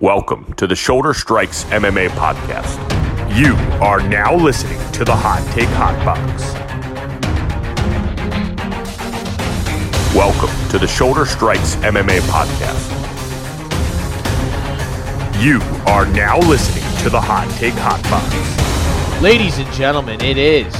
Welcome to the Shoulder Strikes MMA podcast. You are now listening to the Hot Take Hot Box. Welcome to the Shoulder Strikes MMA podcast. You are now listening to the Hot Take Hot Box. Ladies and gentlemen, it is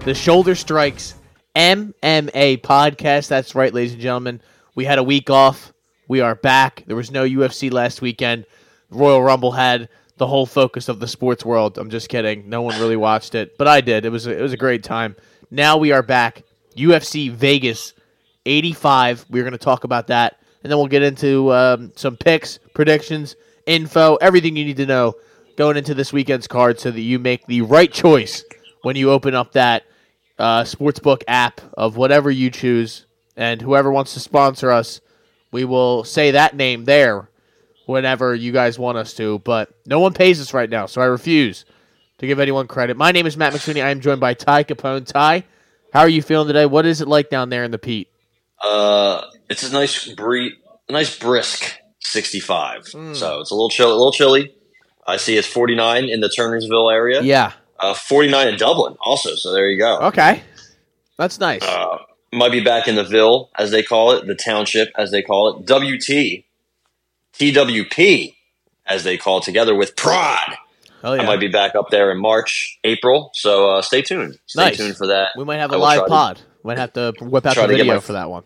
the Shoulder Strikes MMA podcast. That's right, ladies and gentlemen. We had a week off. We are back. There was no UFC last weekend. Royal Rumble had the whole focus of the sports world. I'm just kidding. No one really watched it, but I did. It was a, it was a great time. Now we are back. UFC Vegas 85. We're going to talk about that, and then we'll get into um, some picks, predictions, info, everything you need to know going into this weekend's card, so that you make the right choice when you open up that uh, sportsbook app of whatever you choose. And whoever wants to sponsor us, we will say that name there whenever you guys want us to. But no one pays us right now, so I refuse to give anyone credit. My name is Matt McSweeney. I am joined by Ty Capone. Ty, how are you feeling today? What is it like down there in the Pete? Uh, it's a nice bre- nice brisk 65. So it's a little chill, a little chilly. I see it's 49 in the Turnersville area. Yeah. Uh, 49 in Dublin also. So there you go. Okay. That's nice. Uh, might be back in the Ville, as they call it, the township, as they call it, WT, TWP, as they call it together with Prod. oh yeah. I might be back up there in March, April. So uh, stay tuned. Stay Nice. tuned for that. we might have a live pod. to- Might have to whip out the video my- for that one.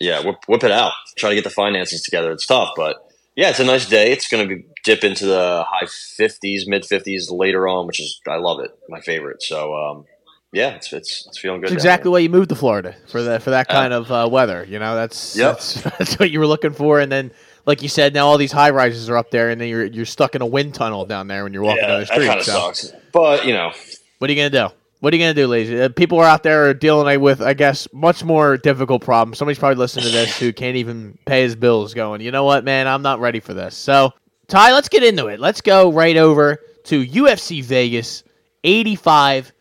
yeah, whip, whip it out. Try to get the finances together. It's tough, but yeah, it's a nice day. It's going to be dip into the high 50s, mid 50s later on, which is I love it. My favorite. So um, yeah, it's, it's it's feeling good. It's exactly why you moved to Florida for that for that kind of uh, weather. You know, that's, Yep. that's that's what you were looking for. And then, like you said, now all these high rises are up there, and then you're you're stuck in a wind tunnel down there when you're walking Yeah, down the that street. kind of so, sucks. But you know, what are you gonna do? What are you gonna do, lazy? Uh, people are out there dealing with, I guess, much more difficult problems. Somebody's probably listening to this who can't even pay his bills. Going, you know what, man? I'm not ready for this. So, Ty, let's get into it. Let's go right over to UFC Vegas 85,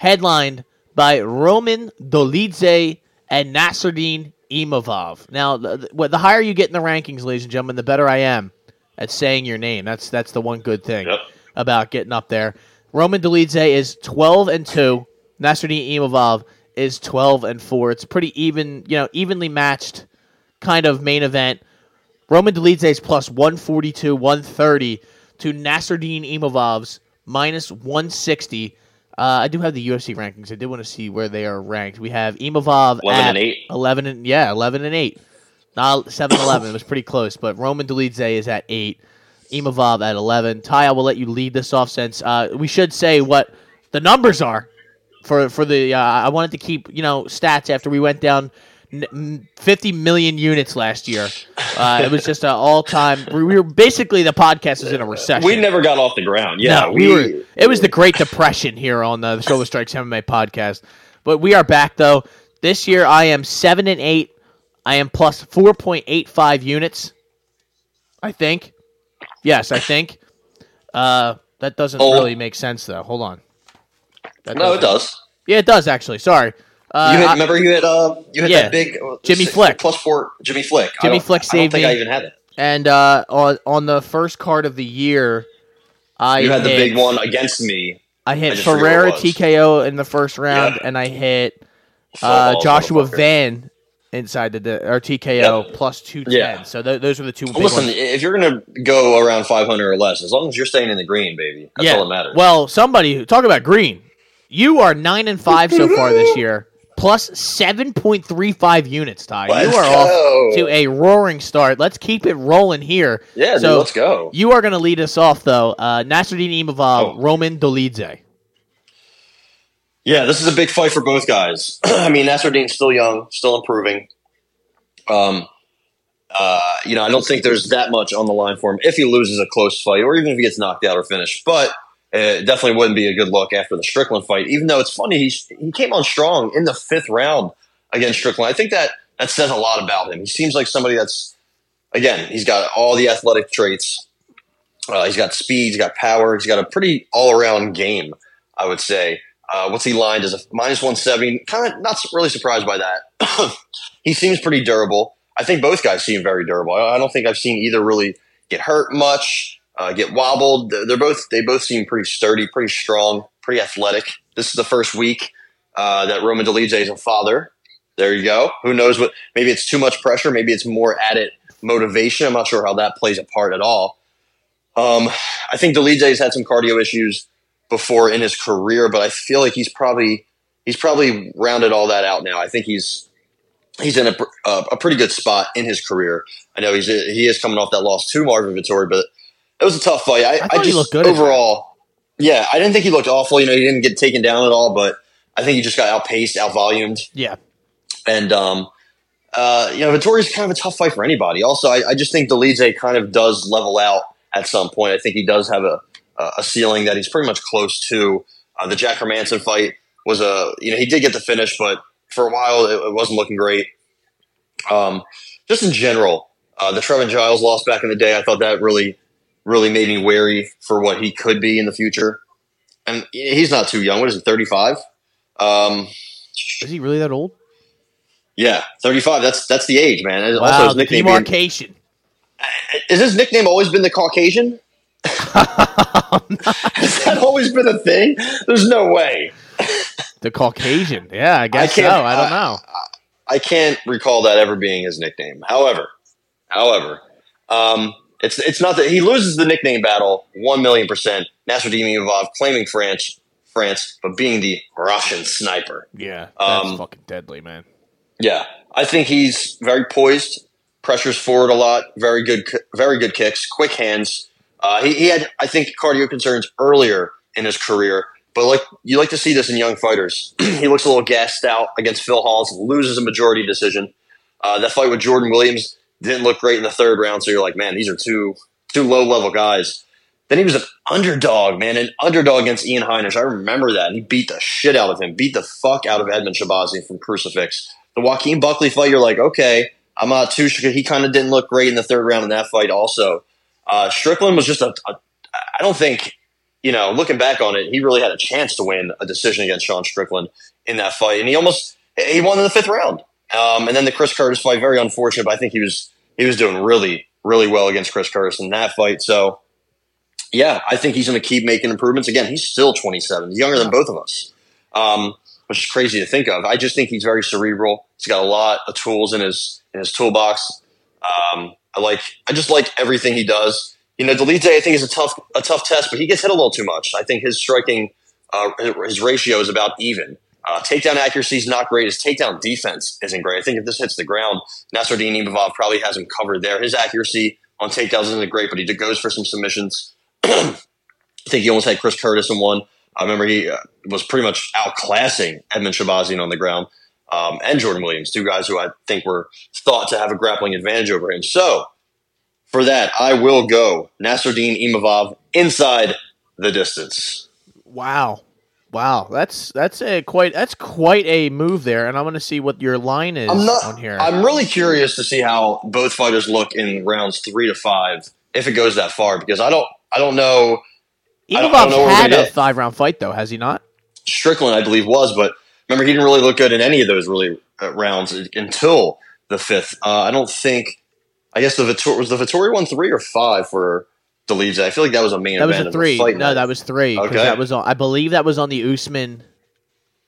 headlined by Roman Dolidze and Nassourdine Imavov. Now, the, the, the higher you get in the rankings, ladies and gentlemen, the better I am at saying your name. That's that's the one good thing Yep. about getting up there. Roman Dolidze is 12 and 2. Nassourdine Imavov is 12 and 4. It's pretty even, you know, evenly matched kind of main event. Roman Dolidze is plus 142, 130 to Nassourdine Imavov's minus 160. Uh, I do have the UFC rankings. I did want to see where they are ranked. We have Imavov 11 at and 8. 11 and yeah, 11 and 8. Not 7 11. It was pretty close, but Roman Dolidze is at 8. Imavov at 11. Ty, I will let you lead this off since uh, we should say what the numbers are for for the. Uh, I wanted to keep you know stats after we went down 50 million units last year. Uh, it was just an all time. We were basically the podcast is in a recession. we never got off the ground. Yeah, no, we, were. It was the Great Depression here on the Shoulder Strikes MMA podcast. But we are back though. This year I am seven and eight. I am plus four point eight five units. I think. Yes, I think. Uh, that doesn't Oh. really make sense though. Hold on. That No, it does. Yeah, it does actually. Sorry. Uh, you I- remember you had uh, you had Yeah. that big uh, Jimmy six- Flick. plus four Jimmy Flick. Jimmy Flick I don't saved think me. I even had it. and uh, on on the first card of the year, I You had the big one against me. I hit I. TKO in the first round, Yeah. and I hit uh, Joshua. Van inside the or TKO Yep. plus two ten. Yeah. So th- those are the two. Big Listen, ones. if you're gonna go around 500 or less, as long as you're staying in the green, baby, that's yeah. all that matters. Well, somebody talk about green. You are nine and five so far this year, plus seven point three five units. Ty, Let's you are go. off to a roaring start. Let's keep it rolling here. yeah, dude, so let's go. You are going to lead us off though. Uh, Nassourdine Imavov, Oh. Roman Dolidze. Yeah, this is a big fight for both guys. I mean, Nassourdine's still young, still improving. Um, uh, you know, I don't think there's that much on the line for him if he loses a close fight, or even if he gets knocked out or finished. But uh, it definitely wouldn't be a good look after the Strickland fight. Even though it's funny, he he came on strong in the fifth round against Strickland. I think that that says a lot about him. He seems like somebody that's again, he's got all the athletic traits. Uh, he's got speed, he's got power, he's got a pretty all around game. I would say. Uh, what's he lined as a minus 170? Kind of not really surprised by that. he seems pretty durable. I think both guys seem very durable. I don't think I've seen either really get hurt much, uh, get wobbled. They're both they both seem pretty sturdy, pretty strong, pretty athletic. This is the first week uh, that Roman Dolidze is a father. There you go. Who knows what? Maybe it's too much pressure. Maybe it's more added motivation. I'm not sure how that plays a part at all. Um, I think has had some cardio issues before in his career, but I feel like he's probably he's probably rounded all that out now. I think he's he's in a, a, a pretty good spot in his career. I know he's he is coming off that loss to Marvin Vettori, but it was a tough fight. I, I, I just overall, yeah, I didn't think he looked awful. You know, he didn't get taken down at all, but I think he just got outpaced, outvolumed. Yeah, and um, uh, you know, Vettori's kind of a tough fight for anybody. Also, I, I just think Dolidze kind of does level out at some point. I think he does have a a ceiling that he's pretty much close to. Uh, the Jack Hermansson fight was a you know he did get the finish, but for a while it, it wasn't looking great. Um, just in general, uh, the Trevin Giles loss back in the day, I thought that really really made me wary for what he could be in the future. And he's not too young. What is he? Thirty five. Um, is he really that old? Yeah, thirty-five. That's that's the age, man. Wow, also, his nickname demarcation. Being, is his nickname always been the Caucasian? Has that always been a thing? There's no way. the Caucasian. Yeah, I guess I so. I don't know. I, I, can't recall that ever being his nickname. However, however, um, it's it's not that he loses the nickname battle one million percent. Nassourdine Imavov claiming France, France, but being the Russian sniper. Yeah, that's um, fucking deadly, man. Yeah, I think he's very poised, pressures forward a lot, very good, very good kicks, quick hands. Uh, he, he, had, I think, cardio concerns earlier in his career, but like you like to see this in young fighters. he looks a little gassed out against Phil Hawes, loses a majority decision. Uh, that fight with Jordan Williams didn't look great in the third round, so you're like, man, these are two two low level guys. Then he was an underdog, man, an underdog against Ian Heinisch. I remember that. And he beat the shit out of him, beat the fuck out of Edmen Shahbazyan from Crucifix the Joaquin Buckley fight, you're like, okay, I'm not too sure. He kind of didn't look great in the third round in that fight, also. Uh, Strickland was just a, a. I don't think, you know, looking back on it, he really had a chance to win a decision against Sean Strickland in that fight. And he almost, he won in the fifth round. Um, and then the Chris Curtis fight, very unfortunate, but I think he was, he was doing really, really well against Chris Curtis in that fight. So, yeah, I think he's going to keep making improvements. Again, he's still 27, he's younger than both of us. Um, which is crazy to think of. I just think he's very cerebral. He's got a lot of tools in his in his toolbox. Um, I like I just like everything he does. You know, Dolidze I think is a tough a tough test, but he gets hit a little too much. I think his striking uh, his ratio is about even. Uh, takedown accuracy is not great. His takedown defense isn't great. I think if this hits the ground, Nassourdine Imavov probably has him covered there. His accuracy on takedowns isn't great, but he goes for some submissions. I think he almost had Chris Curtis in one. I remember he uh, was pretty much outclassing Edmen Shahbazyan on the ground um, and Jordan Williams, two guys who I think were thought to have a grappling advantage over him. So for that, I will go Nassourdine Imavov inside the distance. Wow. Wow, that's that's a quite that's quite a move there, and I'm going to see what your line is I'm not, on here. I'm really curious to see how both fighters look in rounds three to five, if it goes that far, because I don't I don't know Imavov had a five round fight though, has he not? Strickland, I believe, was, but remember he didn't really look good in any of those really uh, rounds until the fifth. Uh, I don't think. I guess the Vettori was the Vettori one three or five for Dolidze. I feel like that was a main. That was a three. No, night. that was three. Okay, that was on. I believe that was on the Usman,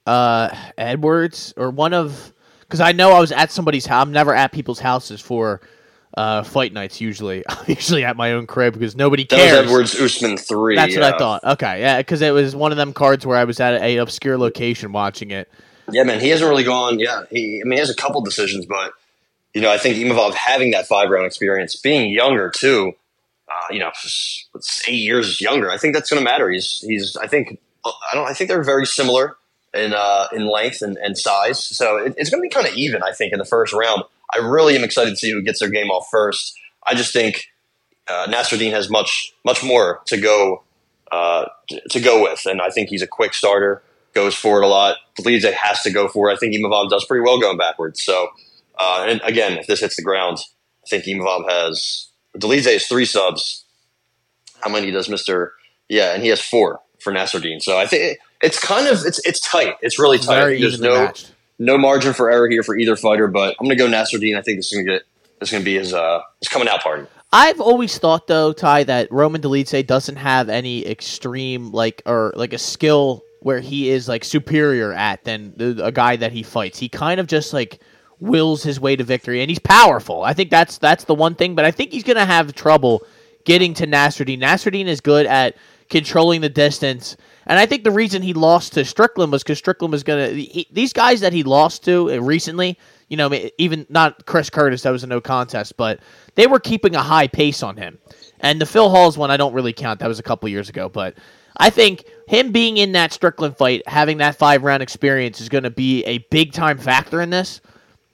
uh, Edwards or one of because I know I was at somebody's house. I'm never at people's houses for uh, fight nights usually. I'm usually at my own crib because nobody cares. That was Edwards Usman three. That's yeah. what I thought. Okay, yeah, because it was one of them cards where I was at a obscure location watching it. Yeah, man, he hasn't really gone. Yeah, he. I mean, he has a couple decisions, but you know, I think Imavov having that five round experience, being younger too. Uh, you know, eight years younger. I think that's going to matter. He's he's. I think I don't. I think they're very similar in uh, in length and, and size. So it, it's going to be kind of even. I think in the first round. I really am excited to see who gets their game off first. I just think uh, Nassourdine has much much more to go uh, to go with, and I think he's a quick starter, goes forward a lot. Believes it has to go forward. I think Imavov does pretty well going backwards. So, uh, and again, if this hits the ground, I think Imavov has Dolidze has three subs. How many does Mister? Yeah, and he has four for Nassourdine. So I think it's kind of it's it's tight. It's really tight. Very There's no matched no margin for error here for either fighter, but I'm going to go Nassourdine. I think this is going to get this is to be his uh his coming out party. I've always thought though, Ty, that Roman Dolidze doesn't have any extreme like or like a skill where he is like superior at than the, a guy that he fights. He kind of just like wills his way to victory, and he's powerful. I think that's that's the one thing, but I think he's gonna have trouble getting to Nassourdine. Nassourdine is good at controlling the distance. And I think the reason he lost to Strickland was because Strickland was going to. These guys that he lost to uh, recently, you know, even not Chris Curtis, that was a no contest, but they were keeping a high pace on him. And the Phil Hawes one, I don't really count. That was a couple years ago. But I think him being in that Strickland fight, having that five round experience, is going to be a big time factor in this.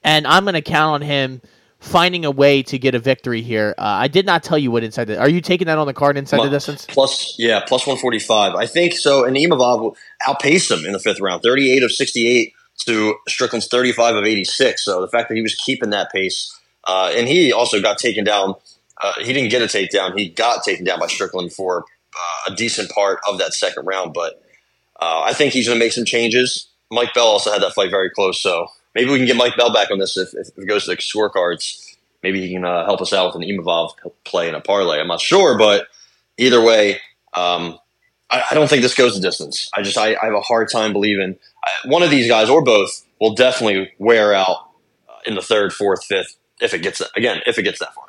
And I'm going to count on him finding a way to get a victory here. Uh, I did not tell you what inside the. Are you taking that on the card inside plus, the distance? Plus, yeah, plus one forty five. I think so. And Imavov outpaced him in the fifth round, thirty eight of sixty eight to Strickland's thirty five of eighty six. So the fact that he was keeping that pace, uh, and he also got taken down. Uh, he didn't get a takedown. He got taken down by Strickland for uh, a decent part of that second round. But uh, I think he's going to make some changes. Mike Bell also had that fight very close, so maybe we can get Mike Bell back on this if, if it goes to the scorecards. Maybe he can uh, help us out with an Imavov play in a parlay. I'm not sure, but either way, um, I, I, don't think this goes the distance. I just I, I have a hard time believing I, uh, one of these guys or both will definitely wear out uh, in the third, fourth, fifth if it gets again if it gets that far.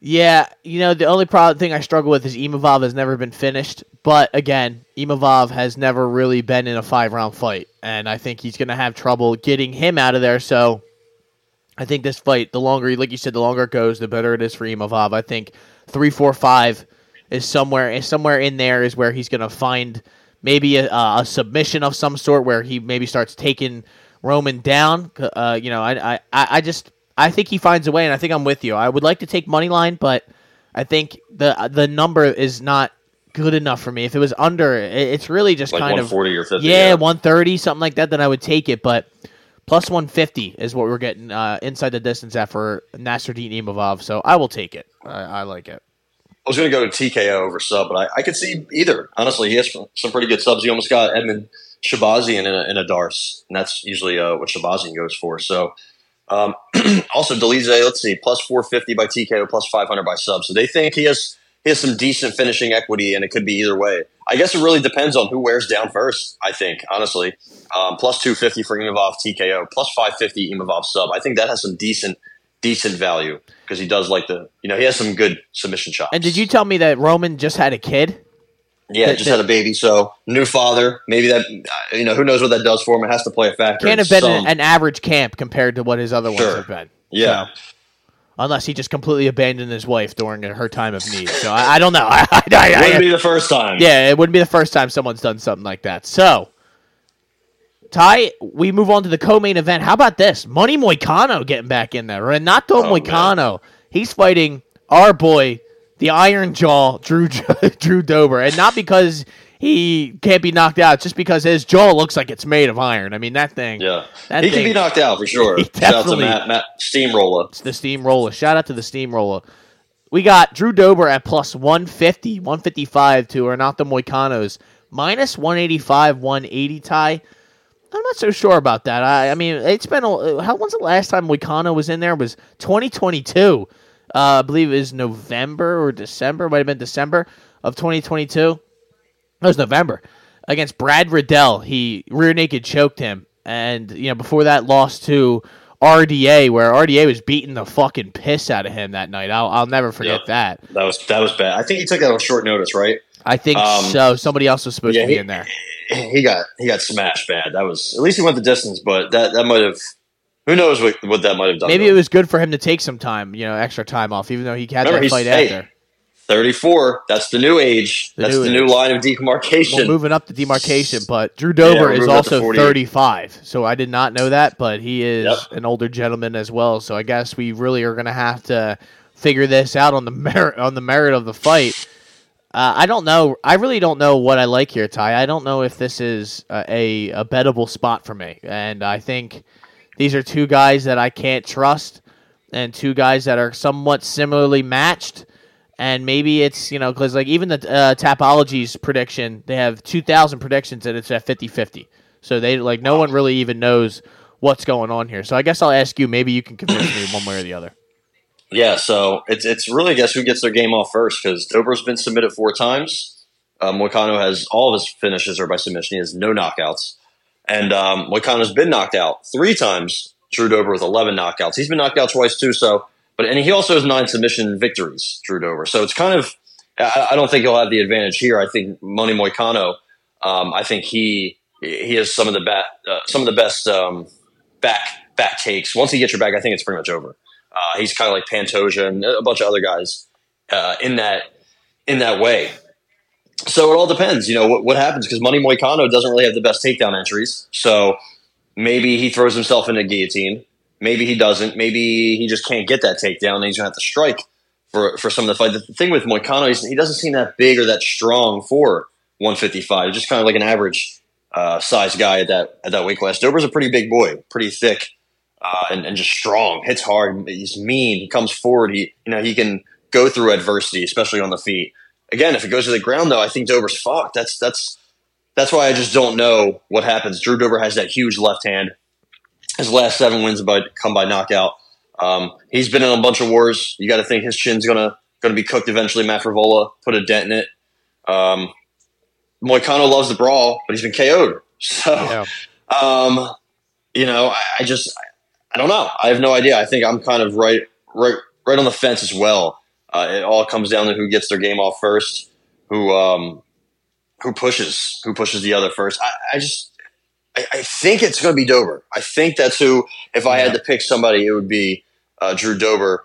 Yeah, you know the only problem thing I struggle with is Imavov has never been finished, but again, Imavov has never really been in a five round fight, and I think he's going to have trouble getting him out of there. So, I think this fight, the longer, like you said, the longer it goes, the better it is for Imavov. I think three, four, five is somewhere is somewhere in there is where he's going to find maybe a, a, submission of some sort where he maybe starts taking Roman down. Uh, you know, I, I I just I think he finds a way, and I think I'm with you. I would like to take money line, but I think the the number is not good enough for me. If it was under, it's really just like kind of forty or fifty. Yeah, yeah, one thirty, something like that. Then I would take it, but plus one fifty is what we're getting uh, inside the distance at for Nassourdine Imavov. So I will take it. I, I like it. I was going to go to TKO over sub, but I, I, could see either. Honestly, he has some pretty good subs. He almost got Edmen Shahbazyan in a, in a Darce, and that's usually uh, what Shahbazyan goes for. So um, also, Dolidze, let's see, plus 450 by TKO, plus 500 by sub. So they think he has he has some decent finishing equity, and it could be either way. I guess it really depends on who wears down first. I think honestly, um, plus 250 for Imavov TKO, plus 550 Imavov sub. I think that has some decent decent value because he does like the you know he has some good submission shots. And did you tell me that Roman just had a kid? Yeah, just had a baby, so new father. Maybe that uh, you know who knows what that does for him. It has to play a factor. Can't have been an, an, average camp compared to what his other sure. ones have been. Yeah. So, unless he just completely abandoned his wife during her time of need. So I, I don't know. I, I, I, wouldn't be the first time. Yeah, it wouldn't be the first time someone's done something like that. So, Ty, we move on to the co-main event. How about this? Money Moicano getting back in there. Renato oh, Moicano. Man. He's fighting our boy the Iron Jaw Drew Drew Dober, and not because he can't be knocked out, just because his jaw looks like it's made of iron. I mean that thing. Yeah, that he thing, can be knocked out for sure. Shout out to Matt, Matt Steamroller. It's the Steamroller. Shout out to the Steamroller. We got Drew Dober at plus 150, 155 to Renato Moicano's minus 185, 180 tie. I'm not so sure about that. I, I mean, it's been a, how when's the last time Moicano was in there? It was 2022 uh, I believe it was November or December, might have been December of 2022. It was November against Brad Riddell. He rear naked choked him, and you know before that lost to RDA, where RDA was beating the fucking piss out of him that night. I'll, I'll never forget yep. that. That was that was bad. I think he took that on short notice, right? I think um, so. Somebody else was supposed yeah, to be he, in there. He got he got smashed bad. That was at least he went the distance, but that that might have who knows what, what that might have done? Maybe though. it was good for him to take some time, you know, extra time off, even though he had Remember, that fight hey, after. 34. That's the new age. The that's new the new line of demarcation. Well, moving up the demarcation, but Drew Dober yeah, is also 35. So I did not know that, but he is yep. an older gentleman as well. So I guess we really are going to have to figure this out on the merit on the merit of the fight. Uh, I don't know. I really don't know what I like here, Ty. I don't know if this is a, a, a bettable spot for me, and I think these are two guys that I can't trust, and two guys that are somewhat similarly matched. And maybe it's, you know, because like even the uh, prediction, they have 2,000 predictions and it's at 50 50. So they, like, no one really even knows what's going on here. So I guess I'll ask you, maybe you can convince me one way or the other. Yeah, so it's it's really I guess who gets their game off first because Dober's been submitted four times. Um, Moicano has all of his finishes are by submission. He has no knockouts, and um, Moicano's been knocked out three times. Drew Dober with eleven knockouts. He's been knocked out twice too. So, but and he also has nine submission victories. Drew Dober. So it's kind of I, I don't think he'll have the advantage here. I think Money Moicano. Um, I think he he has some of the bat, uh, some of the best um, back back takes. Once he gets your back, I think it's pretty much over. Uh, he's kind of like Pantoja and a bunch of other guys uh, in that in that way. So it all depends, you know, what, what happens because Money Moicano doesn't really have the best takedown entries. So maybe he throws himself into guillotine. Maybe he doesn't. Maybe he just can't get that takedown and he's going to have to strike for, for some of the fight. The thing with Moicano, he doesn't seem that big or that strong for 155. He's Just kind of like an average uh, size guy at that at that weight class. Dober's a pretty big boy, pretty thick uh, and, and just strong. Hits hard. He's mean. He comes forward. He you know he can go through adversity, especially on the feet. Again, if it goes to the ground, though, I think Dober's fucked. That's that's that's why I just don't know what happens. Drew Dober has that huge left hand. His last seven wins by come by knockout. Um, he's been in a bunch of wars. You got to think his chin's gonna gonna be cooked eventually. Matt put a dent in it. Um, Moicano loves the brawl, but he's been KO'd. So, yeah. um, you know, I, I just I don't know. I have no idea. I think I'm kind of right, right, right on the fence as well. Uh, it all comes down to who gets their game off first, who, um, who pushes, who pushes the other first. I, I just, I, I, think it's going to be Dober. I think that's who. If I yeah. had to pick somebody, it would be uh, Drew Dober.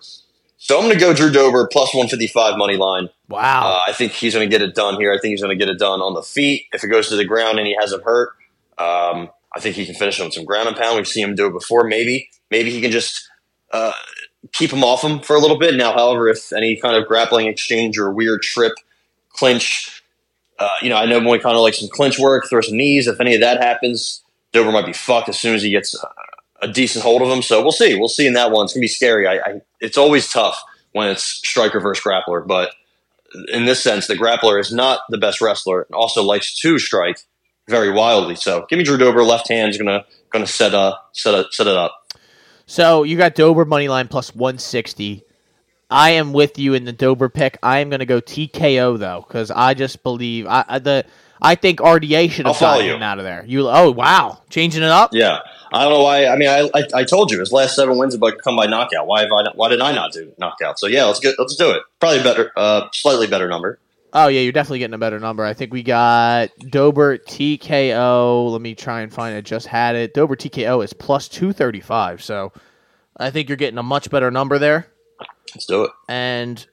So I'm going to go Drew Dober plus 155 money line. Wow. Uh, I think he's going to get it done here. I think he's going to get it done on the feet. If it goes to the ground and he has him hurt, um, I think he can finish him with some ground and pound. We've seen him do it before. Maybe, maybe he can just uh, keep him off him for a little bit. Now, however, if any kind of grappling exchange or weird trip, clinch, uh, you know, I know Moicano likes some clinch work, throw some knees. If any of that happens, Dober might be fucked as soon as he gets a, a decent hold of him. So we'll see. We'll see in that one. It's gonna be scary. I, I, it's always tough when it's striker versus grappler, but in this sense, the grappler is not the best wrestler and also likes to strike very wildly. So give me Drew Dober. Left hand's gonna gonna set uh set a, set it up. So you got Dober money line plus one sixty. I am with you in the Dober pick. I am going to go TKO though because I just believe I, I, the I think RDA should have gotten him out of there. You oh wow, changing it up. Yeah, I don't know why. I mean, I, I, I told you his last seven wins have come by knockout. Why have I? Why did I not do knockout? So yeah, let's get let's do it. Probably better, uh, slightly better number. Oh yeah, you're definitely getting a better number. I think we got Dober TKO. Let me try and find it. Just had it. Dober TKO is plus two thirty five. So I think you're getting a much better number there. Let's do it. And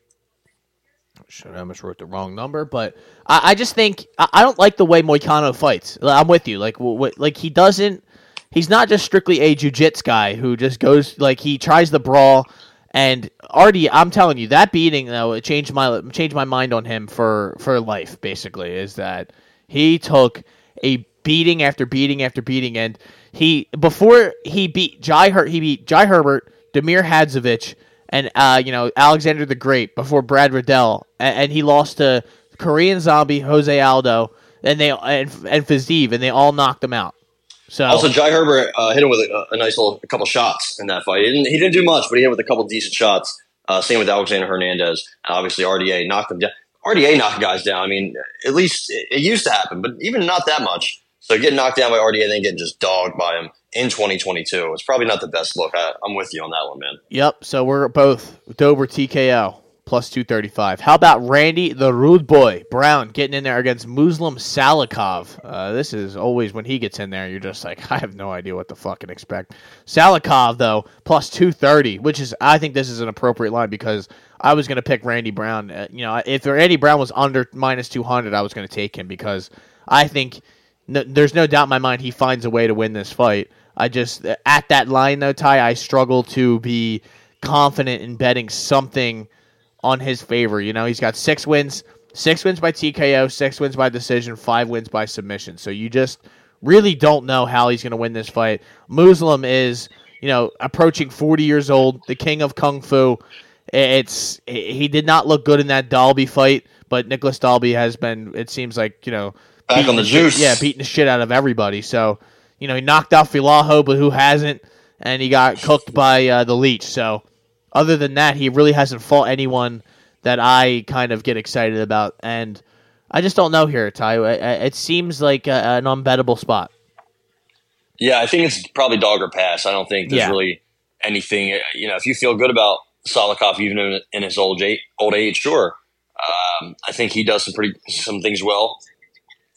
I should I almost wrote the wrong number, but I, I just think I, I, don't like the way Moicano fights. I'm with you. Like what, like he doesn't. He's not just strictly a jiu-jitsu guy who just goes like he tries the brawl and RDA, I'm telling you, that beating though it changed my changed my mind on him for for life. Basically, is that he took a beating after beating after beating, and he before he beat Jai Her- he beat Jai Herbert, Damir Hadzovic, and uh, you know Alexander the Great before Brad Riddell, and, and he lost to Korean Zombie Jose Aldo, and they and and Fiziev, and they all knocked him out. So also, Jai Herbert uh, hit him with a, a, nice little a couple shots in that fight. He didn't, he didn't do much, but he hit with a couple decent shots. Uh, same with Alexander Hernandez. Obviously, RDA knocked him down. RDA knocked guys down. I mean, at least it, it, used to happen, but even not that much. So getting knocked down by RDA and then getting just dogged by him in 2022 it's probably not the best look. I, I'm with you on that one, man. Yep. So we're both Dober TKO plus 235. How about Randy the Rude Boy Brown getting in there against Muslim Salikhov? Uh, this is always when he gets in there, you're just like, I have no idea what to fucking expect. Salikhov, though, plus 230, which is, I think this is an appropriate line because I was going to pick Randy Brown. Uh, you know, if Randy Brown was under minus 200, I was going to take him because I think no, there's no doubt in my mind he finds a way to win this fight. I just, at that line, though, Ty, I struggle to be confident in betting something – on his favor. You know, he's got six wins, six wins by TKO, six wins by decision, five wins by submission. So you just really don't know how he's going to win this fight. Muslim is, you know, approaching 40 years old, the king of kung fu. It's he did not look good in that Dalby fight, but Nicholas Dalby has been. It seems like you know back on the juice. Shit, yeah, beating the shit out of everybody. So you know he knocked out Fialho, but who hasn't? And he got cooked by uh, the Leech. So other than that, he really hasn't fought anyone that I kind of get excited about, and I just don't know here, Ty. It seems like a, an unbettable spot. Yeah, I think it's probably dog or pass. I don't think there's yeah. really anything. You know, if you feel good about Salikhov, even in, in his old age, old age, sure. Um, I think he does some pretty some things well,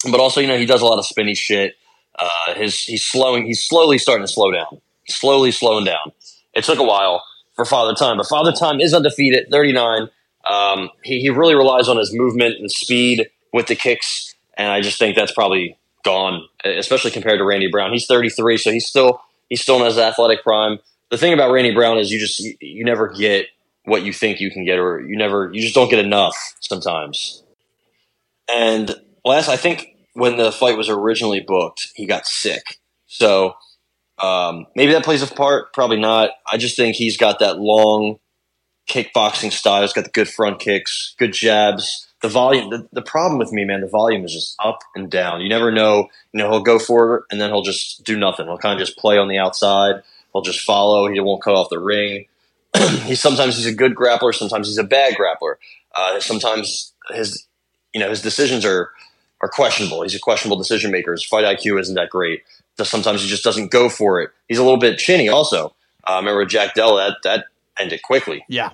but also you know he does a lot of spinny shit. Uh, his he's slowing. He's slowly starting to slow down. Slowly slowing down. It took a while for Father Time, but Father Time is undefeated, thirty nine. Um, he, he really relies on his movement and speed with the kicks, and I just think that's probably gone, especially compared to Randy Brown. He's 33, so he's still he's still in his athletic prime. The thing about Randy Brown is you just you, you never get what you think you can get, or you never you just don't get enough sometimes. And last, I think when the fight was originally booked, he got sick, so um, maybe that plays a part. Probably not. I just think he's got that long kickboxing style. He's got the good front kicks, good jabs. The volume the, the problem with me man the volume is just up and down. You never know. You know he'll go for it and then he'll just do nothing. He'll kind of just play on the outside. He'll just follow. He won't cut off the ring. He sometimes he's a good grappler sometimes he's a bad grappler. Uh, sometimes his you know his decisions are are questionable he's a questionable decision maker his fight iq isn't that great sometimes he just doesn't go for it he's a little bit chinny also uh, remember jack della that that ended quickly yeah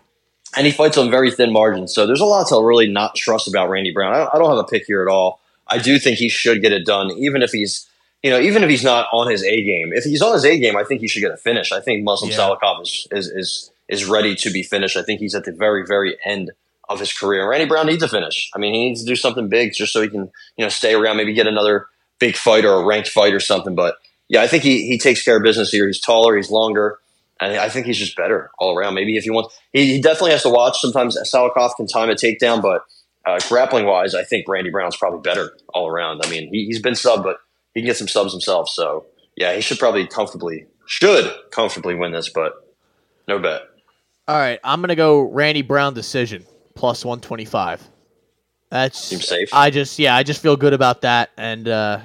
and he fights on very thin margins. So there's a lot to really not trust about Randy Brown. I don't, have a pick here at all. I do think he should get it done, even if he's you know even if he's not on his A game. If he's on his A game, I think he should get a finish. I think Muslim yeah. Salikhov is, is is is ready to be finished. I think he's at the very very end of his career. Randy Brown needs a finish. I mean, he needs to do something big just so he can you know stay around, maybe get another big fight or a ranked fight or something. But yeah, I think he he takes care of business here. He's taller, he's longer. And I think he's just better all around. Maybe if he wants, he, he definitely has to watch. Sometimes Salikhov can time a takedown, but uh, grappling wise, I think Randy Brown's probably better all around. I mean, he, has been sub, but he can get some subs himself. So yeah, he should probably comfortably, should comfortably win this, but no bet. All right, I'm gonna go Randy Brown decision plus 125. That's seems safe. I just yeah, I just feel good about that, and uh,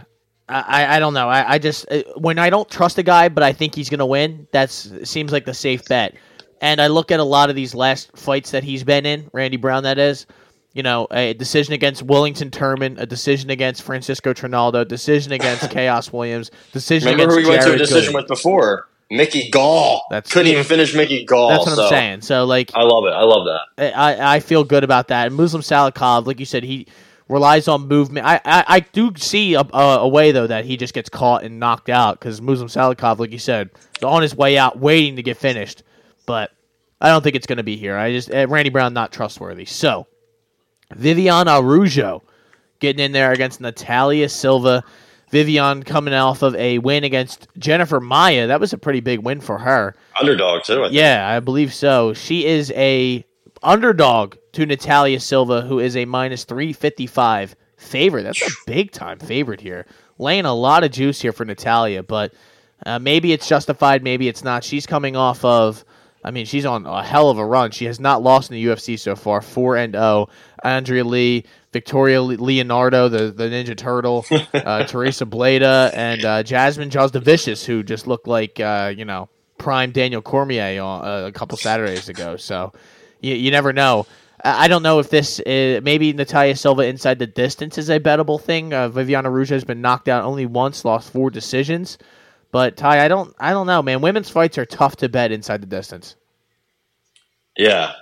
I, I don't know. I, I just uh, when I don't trust a guy, but I think he's gonna win. That's seems like the safe bet. And I look at a lot of these last fights that he's been in, Randy Brown. That is, you know, a decision against Wellington Turman, a decision against Francisco Trinaldo, decision against Khaos Williams, decision Remember against who we Jared went to a decision Gooden. with before? Mickey Gall. That's couldn't even finish Mickey Gall. That's what so. I'm saying. So like, I love it. I love that. I I feel good about that. And Muslim Salikhov, like you said, he relies on movement. I, I, I do see a, a, a, way though that he just gets caught and knocked out because Muslim Salikhov, like you said, is on his way out, waiting to get finished. But I don't think it's going to be here. I just uh, Randy Brown not trustworthy. So Viviane Araujo getting in there against Natalia Silva. Vivian coming off of a win against Jennifer Maia. That was a pretty big win for her. Underdog too. I yeah, I believe so. She is a underdog to Natalia Silva, who is a minus 355 favorite. That's a big time favorite here. Laying a lot of juice here for Natalia, but uh, maybe it's justified, maybe it's not. She's coming off of, I mean, she's on a hell of a run. She has not lost in the UFC so far, 4 and 0. Andrea Lee, Victoria Leonardo, the, the Ninja Turtle, uh, Teresa Bleda, and uh, Jasmine Vicious, who just looked like, uh, you know, prime Daniel Cormier on, uh, a couple Saturdays ago. So you, you never know. I don't know if this is, maybe Natalia Silva inside the distance is a bettable thing. Uh, Viviane Araujo has been knocked out only once, lost four decisions. But Ty, I don't, I don't know, man. Women's fights are tough to bet inside the distance. Yeah,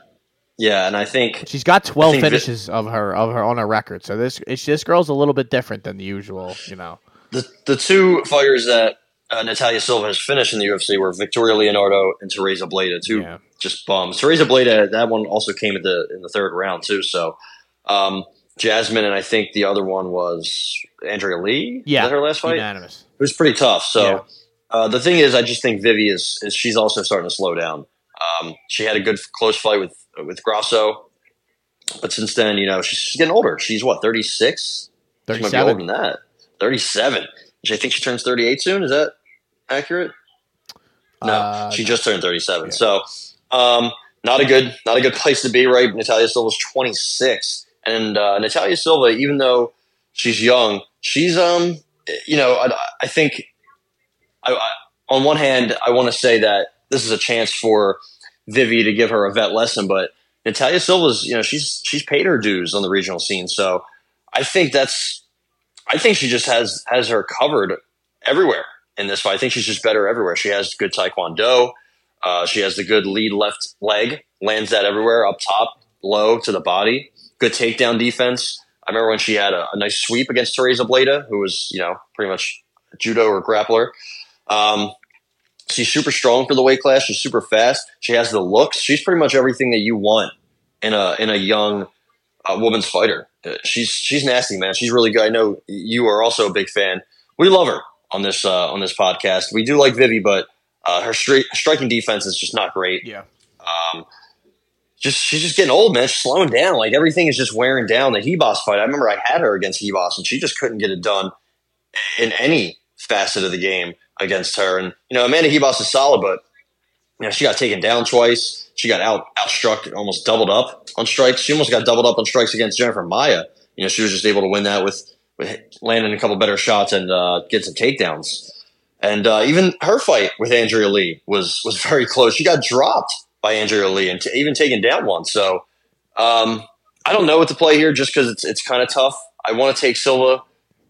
yeah, and I think she's got twelve finishes Vi- of her of her on her record. So this this girl's a little bit different than the usual, you know. The the two fighters that uh, Natalia Silva has finished in the UFC were Victoria Leonardo and Teresa Bleda, two yeah. just bums. Teresa Bleda, that one also came in the in the third round too. So um, Jasmine and I think the other one was Andrea Lee. Yeah, her last fight. Unanimous. It was pretty tough. So yeah. uh, the thing is, I just think Vivi is, is she's also starting to slow down. Um, she had a good close fight with with Grosso. but since then, you know, she's, getting older. She's what thirty six. She might be older than that. Thirty seven. I think she turns thirty eight soon. Is that accurate? No, uh, she just turned 37. Yeah. So, um, not a good, not a good place to be, right? Natalia Silva's 26, and uh, Natalia Silva, even though she's young, she's um, you know, I, I think, I, I, on one hand, I want to say that this is a chance for Vivi to give her a vet lesson, but Natalia Silva's, you know, she's she's paid her dues on the regional scene. So I think that's I think she just has has her covered everywhere in this fight. I think she's just better everywhere. She has good taekwondo. Uh, she has the good lead left leg, lands that everywhere, up top, low to the body. Good takedown defense. I remember when she had a, a nice sweep against Teresa Bleda, who was, you know, pretty much judo or grappler. Um, she's super strong for the weight class. She's super fast. She has the looks. She's pretty much everything that you want in a in a young uh, woman's fighter. Uh, she's she's nasty, man. She's really good. I know you are also a big fan. We love her on this uh, on this podcast. We do like Vivi, but uh, her stri- striking defense is just not great. Yeah. Um, just she's just getting old, man. She's slowing down. Like everything is just wearing down. The Ribas fight. I remember I had her against Ribas, and she just couldn't get it done in any facet of the game against her. And you know, Amanda Ribas is solid, but you know, she got taken down twice. She got out outstruck, almost doubled up on strikes. She almost got doubled up on strikes against Jennifer Maia. You know, she was just able to win that with, with landing a couple better shots and uh, get some takedowns. And uh, even her fight with Andrea Lee was was very close. She got dropped by Andrea Lee and t- even taken down once. So um, I don't know what to play here, just because it's it's kind of tough. I want to take Silva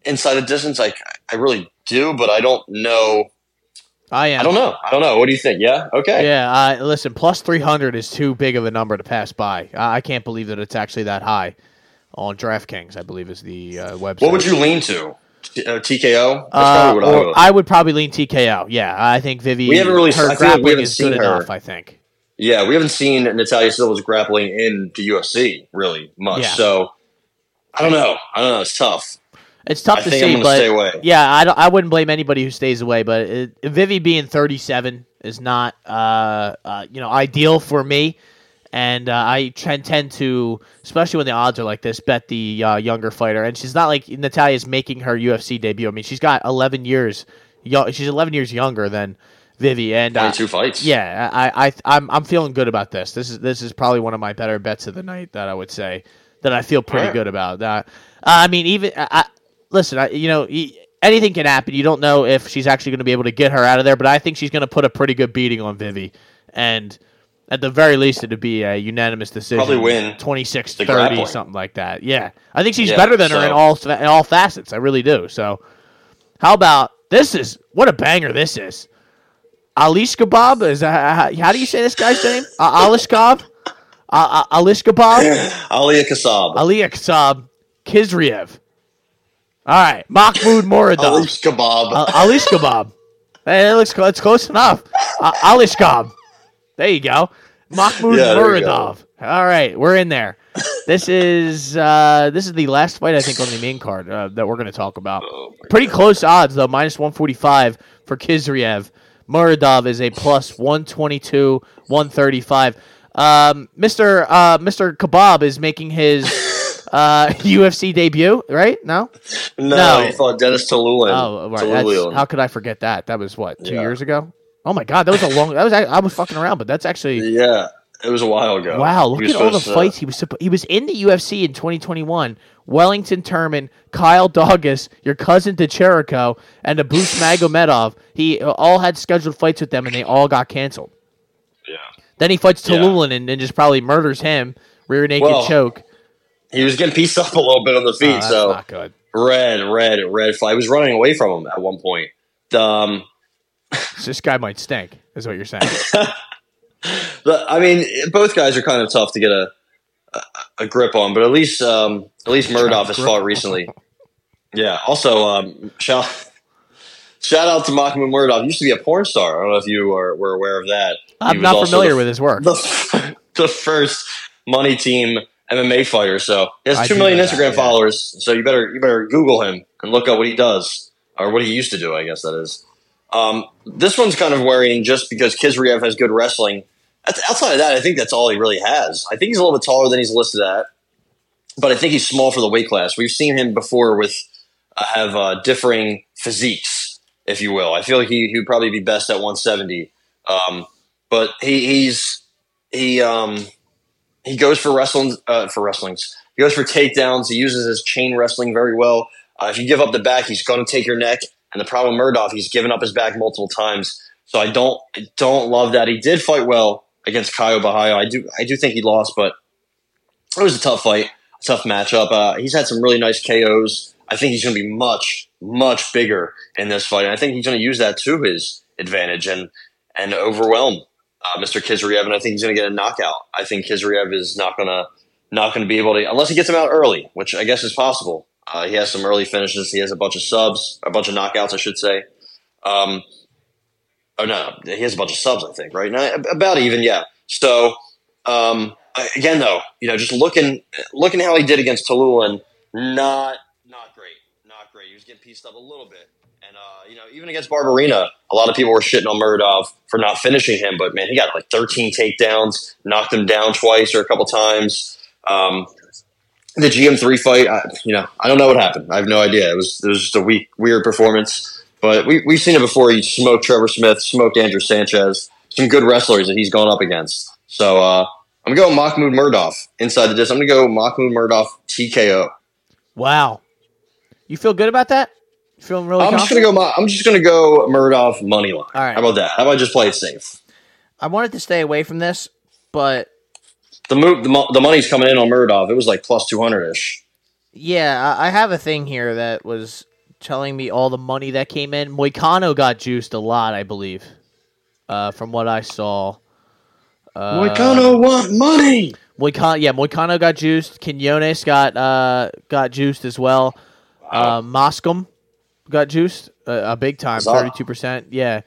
inside the distance. I I really do, but I don't know. I am. I don't know. I don't know. What do you think? Yeah. Okay. Yeah, uh, listen, plus 300 is too big of a number to pass by. I, I can't believe that it's actually that high on DraftKings, I believe is the uh, website. What would you lean to? T- uh, TKO. That's Uh, probably what I would. I would probably lean TKO. Yeah, I think Vivi. We haven't really- her I feel like we haven't is good seen her. enough. I think. Yeah, we haven't seen Natalia Silva's grappling in the UFC really much. Yeah. So I don't know. I don't know. It's tough. It's tough I to see, but stay away. yeah, I, I wouldn't blame anybody who stays away. But it, Vivi being 37 is not, uh, uh, you know, ideal for me. And uh, I tend, tend to, especially when the odds are like this, bet the uh, younger fighter. And she's not like Natalia's making her UFC debut. I mean, she's got 11 years. Yo- she's 11 years younger than Vivi, and uh, fights. yeah, I, I, I'm, I'm feeling good about this. This is, this is probably one of my better bets of the night that I would say that I feel pretty Alright. good about. That, I mean, even I, listen, I, you know, anything can happen. You don't know if she's actually going to be able to get her out of there, but I think she's going to put a pretty good beating on Vivi, and at the very least, it'd be a unanimous decision. Probably win 26 30, something like that. Yeah, I think she's Yeah, better than her in all in all facets. I really do. So, how about this? Is what a banger this is. Alish Kebab is that, how, how do you say this guy's name? Uh, Alish Kebab. Uh, Alish Kebab. Alia Kasab. Aliyah Kasab, Khizriev. All right, Mahmoud Muradov, Alish Kebab. uh, Alish Kebab. Hey, it looks it's close enough. Uh, Alish Kebab. There you go. Mahmoud Yeah, Muradov. All right, we're in there. This is uh, this is the last fight I think on the main card uh, that we're going to talk about. Oh Pretty close odds though, minus one forty five for Khizriev. Muradov is a plus one twenty two, one thirty five. Um, Mr. Uh, Mr. Kebab is making his uh, UFC debut, right? No. no, no. he fought Denis Tiuliulin. Oh, right. How could I forget that? That was what two Yeah. years ago. Oh my god, that was a long. That was I, I was fucking around, but that's actually Yeah, it was a while ago. wow. Look at all the to- fights he was. He was in the UFC in 2021. Wellington Turman, Kyle Daukaus, your cousin to Cherico, and Abus Magomedov. He uh, all had scheduled fights with them, and they all got canceled. Yeah. Then he fights Yeah. And, and just probably murders him, rear naked Well, choke. He was getting pieced up a little bit on the Oh, feet, that's so not good. red, red, red flag. He was running away from him at one point. Um, This guy might stink, is what you're saying. the, I mean, both guys are kind of tough to get a a, a grip on, but at least um, at least Murdoch has fought recently. Yeah. Also, um, shout shout out to Mahmoud Murdoch. Used to be a porn star. I don't know if you are, were aware of that. I'm not familiar the, with his work. the, the first money team MMA fighter. So he has two million know that, Instagram yeah. followers. So you better you better Google him and look up what he does or what he used to do. I guess that is. Um, this one's kind of worrying just because Khizriev has good wrestling. Outside of that, I think that's all he really has. I think he's a little bit taller than he's listed at, but I think he's small for the weight class. We've seen him before with uh, have uh, differing physiques, if you will. I feel like he he would probably be best at 170, um, but he, he's he um, he goes for wrestling uh, for wrestlings. He goes for takedowns. He uses his chain wrestling very well. Uh, if you give up the back, he's going to take your neck. And the problem Murdoch, he's given up his back multiple times. So I don't I don't love that. He did fight well against Caio Borralho. I do I do think he lost, but it was a tough fight, a tough matchup. Uh, he's had some really nice KOs. I think he's going to be much much bigger in this fight, and I think he's going to use that to his advantage and and overwhelm uh, Mr. Khizriev, and I think he's going to get a knockout. I think Khizriev is not going to not going to be able to unless he gets him out early, which I guess is possible. Uh, he has some early finishes. He has a bunch of subs, a bunch of knockouts, I should say. Um, oh no, he has a bunch of subs, I think, right now about even, yeah. So um, again, though, you know, just looking looking how he did against Tiuliulin, not not great, not great. He was getting pieced up a little bit, uh, you know, even against Barberena, a lot of people were shitting on Muradov for not finishing him, but man, he got like 13 takedowns, knocked him down twice or a couple times. Um, the GM3 fight, I, you know, I don't know what happened. I have no idea. It was it was just a weak, weird performance. But we we've seen it before. He smoked Trevor Smith, smoked Andrew Sanchez, some good wrestlers that he's gone up against. So uh, I'm gonna go Makhmud Muradov inside the disc. I'm gonna go Makhmud Muradov TKO. Wow, you feel good about that? You feeling really? I'm confident? just gonna go. I'm just gonna go Muradov money line. All right. How about that? How about just play it safe? I wanted to stay away from this, but The move, the, the money's coming in on Muradov. It was like plus 200 ish. yeah, I I have a thing here that was telling me all the money that came in. Moicano got juiced a lot, I believe, uh, from what I saw. Uh, Moicano want money. Moicano, yeah, Moicano got juiced. Quinones got uh, got juiced as well. Uh, Maksum got juiced uh, a big time, thirty two percent. Yeah,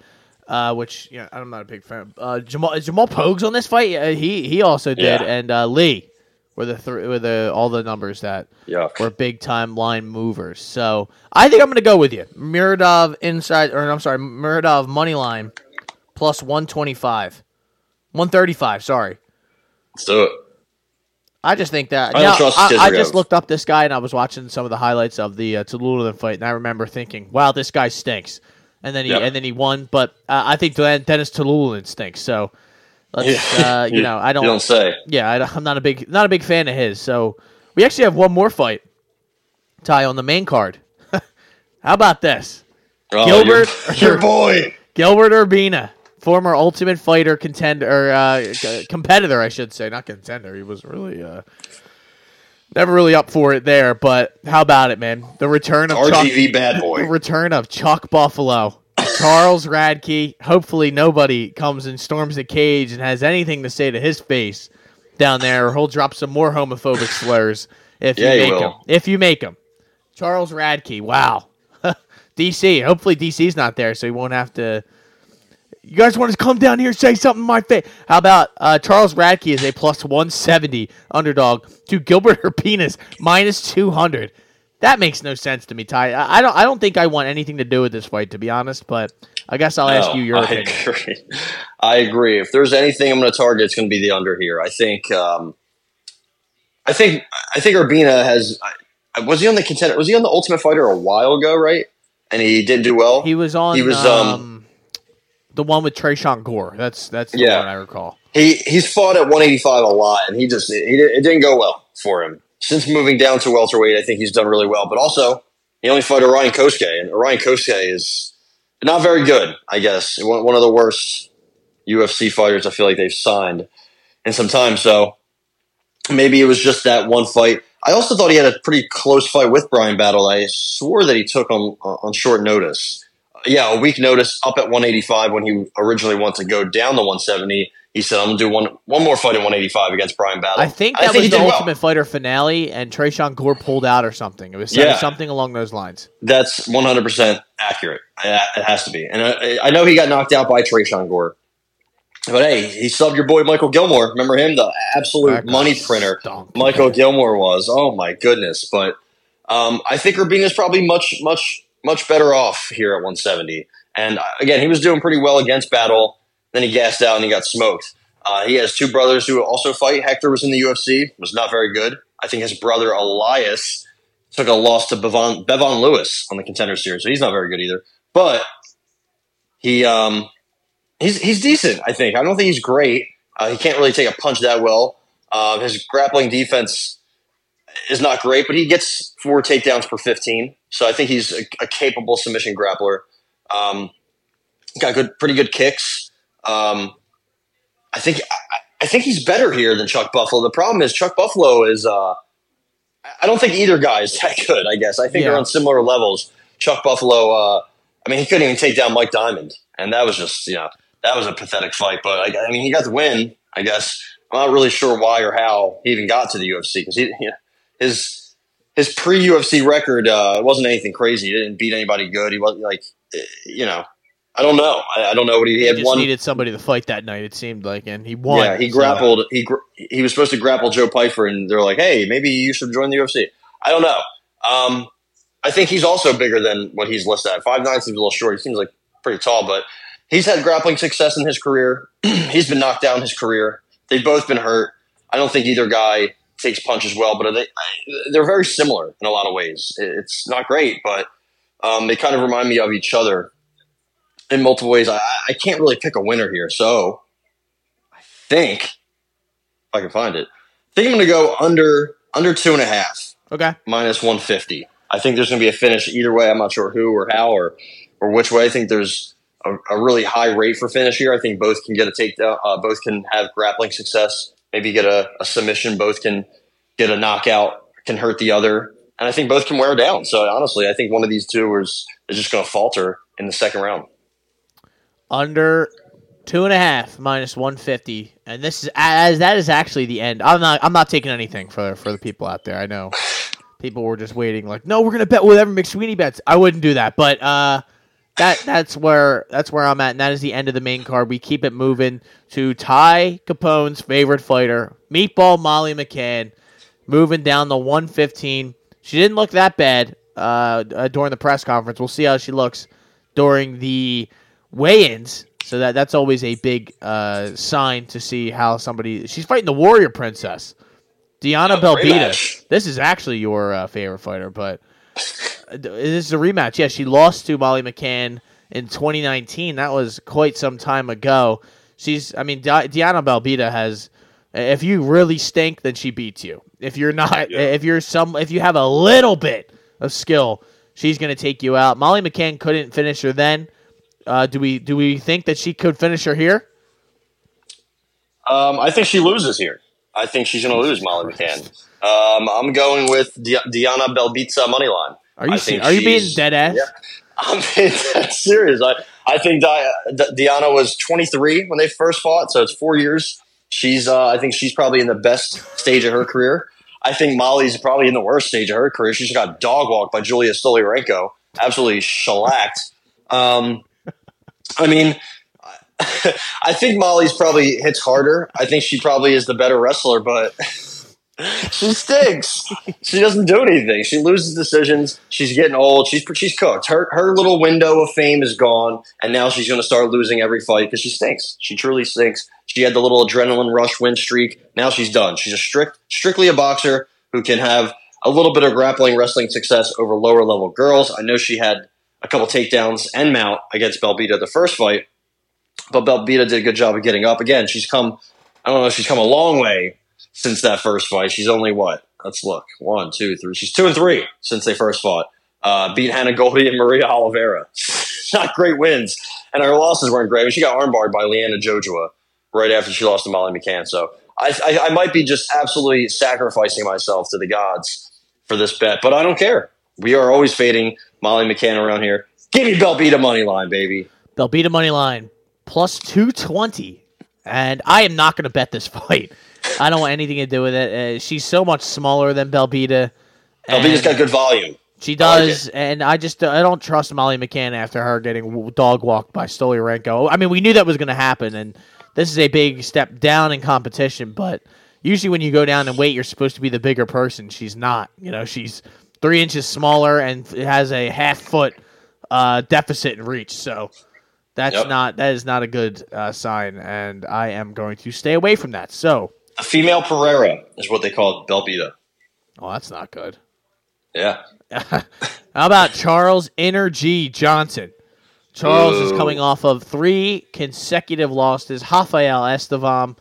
uh, which yeah, I'm not a big fan. Uh, Jamal Jamal Pogues on this fight. Uh, he he also did, Yeah. and uh, Lee were the three were the all the numbers that Yuck. were big time line movers. So I think I'm going to go with you. Muradov inside, or I'm sorry, Muradov money line plus 125. 135, sorry. Let's do it. I just think that. I Now, I, I just looked up this guy and I was watching some of the highlights of the uh, Tiuliulin fight, and I remember thinking, "Wow, this guy stinks." And then he Yep. and then he won, but uh, I think Dennis Tiuliulin stinks. So let's, uh, you know, I don't, You don't say. yeah, I, am not a big, not a big fan of his. So we actually have one more fight, Ty, on the main card. How about this? Oh, Gilbert- your, your boy. Gilbert Urbina, former Ultimate Fighter contender, uh, competitor, I should say, not contender. He was really uh, never really up for it there. But how about it, man? The return of Chuck, RGV bad the return of Chuck Buffalo, Charles Radtke. Hopefully, nobody comes and storms the cage and has anything to say to his face down there, or he'll drop some more homophobic slurs if Yeah, you make him. If you make him, Charles Radtke. Wow. DC. Hopefully DC's not there, so he won't have to. You guys want to come down here and say something in my face? How about uh, Charles Radtke is a plus 170 underdog to Gilbert Urbina's minus 200. That makes no sense to me, Ty. I, I don't. I don't think I want anything to do with this fight, to be honest. But I guess I'll ask you your I opinion. agree. I agree. If there's anything I'm going to target, it's going to be the under here. I think. Um, I think. I think Urbina has. I- Was he on the contender? Was he on the Ultimate Fighter a while ago? Right, and he didn't do well. He was on. He was, um, um, the one with Tresean Gore. That's that's the Yeah. one I recall. he he's fought at 185 a lot, and he just he, it didn't go well for him. Since moving down to welterweight, I think he's done really well. But also, he only fought Orion Cosce, and Orion Cosce is not very good. I guess one, one of the worst UFC fighters I feel like they've signed in some time. So maybe it was just that one fight. I also thought he had a pretty close fight with Bryan Battle. I swore that he took on uh, on short notice. Yeah, a week notice up at 185 when he originally wanted to go down to 170. He said, "I'm gonna do one one more fight at 185 against Bryan Battle." I think that he was the did well. Ultimate Fighter finale, and Tresean Gore pulled out or something. It was Yeah. something along those lines. That's 100% accurate. It has to be. And I, I know he got knocked out by Tresean Gore. But hey, he subbed your boy Michael Gilmore. Remember him? The absolute guy money printer. Michael Gilmore was. Oh my goodness. But um, I think Urbina's probably much, much, much better off here at 170. And uh, again, he was doing pretty well against Battle. Then he gassed out and he got smoked. Uh, he has two brothers who also fight. Hector was in the UFC, was not very good. I think his brother Elias took a loss to Bevon, Bevon Lewis on the contender series, so he's not very good either. But he um, he's he's decent. I think. I don't think he's great. Uh, he can't really take a punch that well. Uh, his grappling defense is not great, but he gets four takedowns per fifteen. So I think he's a, a capable submission grappler. Um, got good, pretty good kicks. Um, I think I think he's better here than Chuck Buffalo. The problem is Chuck Buffalo is. Uh, I don't think either guy is that good. I guess I think Yeah. they're on similar levels. Chuck Buffalo. Uh, I mean, he couldn't even take down Mike Diamond, and that was just you know that was a pathetic fight. But I, I mean, he got the win. I guess I'm not really sure why or how he even got to the UFC because he you know, his his pre UFC record uh, wasn't anything crazy. He didn't beat anybody good. He wasn't like eh, you know. I don't know. I, I don't know what he, he He had just one. needed somebody to fight that night. It seemed like, and he won. Yeah, he so- grappled. He gr- he was supposed to grapple Joe Piper, and they're like, "Hey, maybe you should join the UFC." I don't know. Um, I think he's also bigger than what he's listed at. Five nine seems a little short. He seems like pretty tall, but he's had grappling success in his career. he's been knocked down in his career. They've both been hurt. I don't think either guy takes punch as well, but they they're very similar in a lot of ways. It's not great, but um, they kind of remind me of each other in multiple ways. I, I can't really pick a winner here, so I think if I can find it, I think I'm going to go under under two and a half Okay. minus 150. I think there's going to be a finish either way. I'm not sure who or how or or which way. I think there's a, a really high rate for finish here. I think both can get a takedown. Uh, both can have grappling success. Maybe get a, a submission. Both can get a knockout. Can hurt the other. And I think both can wear down. So honestly, I think one of these two is is just going to falter in the second round. under two and a half minus one fifty, and this is as that is actually the end. I'm not I'm not taking anything for for the people out there. I know people were just waiting, like, no, we're gonna bet whatever McSweeney bets. I wouldn't do that, but uh, that that's where that's where I'm at, and that is the end of the main card. We keep it moving to Ty Capone's favorite fighter, Meatball Molly McCann, moving down the 115. She didn't look that bad uh, uh, during the press conference. We'll see how she looks during the weigh-ins. So that that's always a big uh, sign to see how somebody. She's fighting the Warrior Princess, Diana Oh, Belbita. This is actually your uh, favorite fighter, but uh, this is a rematch. Yeah, she lost to Molly McCann in 2019. That was quite some time ago. She's, I mean, Di- Diana Belbita has. If you really stink, then she beats you. If you're not, Yeah. if you're some, if you have a little bit of skill, she's going to take you out. Molly McCann couldn't finish her then. Uh, do we do we think that she could finish her here? Um, I think she loses here. I think she's going to lose Molly McCann. Um, I'm going with Di- Diana Belbitsa money line. Are you I se- think are you being dead ass? Yeah. I'm being dead serious. I, I think Di- Di- Diana was 23 when they first fought, so it's four years. She's, uh, I think she's probably in the best stage of her career. I think Molly's probably in the worst stage of her career. She's got dog walked by Julia Stolyarenko, absolutely shellacked. Um, I mean, I think Molly's probably hits harder. I think she probably is the better wrestler, but she stinks. she doesn't do anything. She loses decisions. She's getting old. She's she's cooked. Her her little window of fame is gone, and now she's going to start losing every fight because she stinks. She truly stinks. She had the little adrenaline rush win streak. Now she's done. She's a strict, strictly a boxer who can have a little bit of grappling wrestling success over lower level girls. I know she had a couple takedowns and mount against Belbita the first fight, but Belbita did a good job of getting up. Again, she's come. I don't know. She's come a long way since that first fight. She's only what? Let's look. One, two, three. She's two and three since they first fought. Uh, beat Hannah Goldy and Maria Oliveira. Not great wins, and her losses weren't great. She got armbarred by Liana Jojua right after she lost to Molly McCann. So I, I, I might be just absolutely sacrificing myself to the gods for this bet, but I don't care. We are always fading Molly McCann around here. Give me Belbita money line, baby. Belbita money line plus two twenty, and I am not going to bet this fight. I don't want anything to do with it. Uh, she's so much smaller than Belbita. Belbita's got good volume. She I like does, and I just I don't trust Molly McCann after her getting dog walked by Stolyarenko. I mean, we knew that was going to happen, and this is a big step down in competition. But usually, when you go down in weight, you're supposed to be the bigger person. She's not. You know, she's three inches smaller and has a half foot uh, deficit in reach. So that's Yep. not that is not a good uh, sign, and I am going to stay away from that. So, A female Pereira is what they call Belbita. oh, that's not good. Yeah. How about Charles InnerG Johnson? Charles is coming off of three consecutive losses. Rafael Estevam,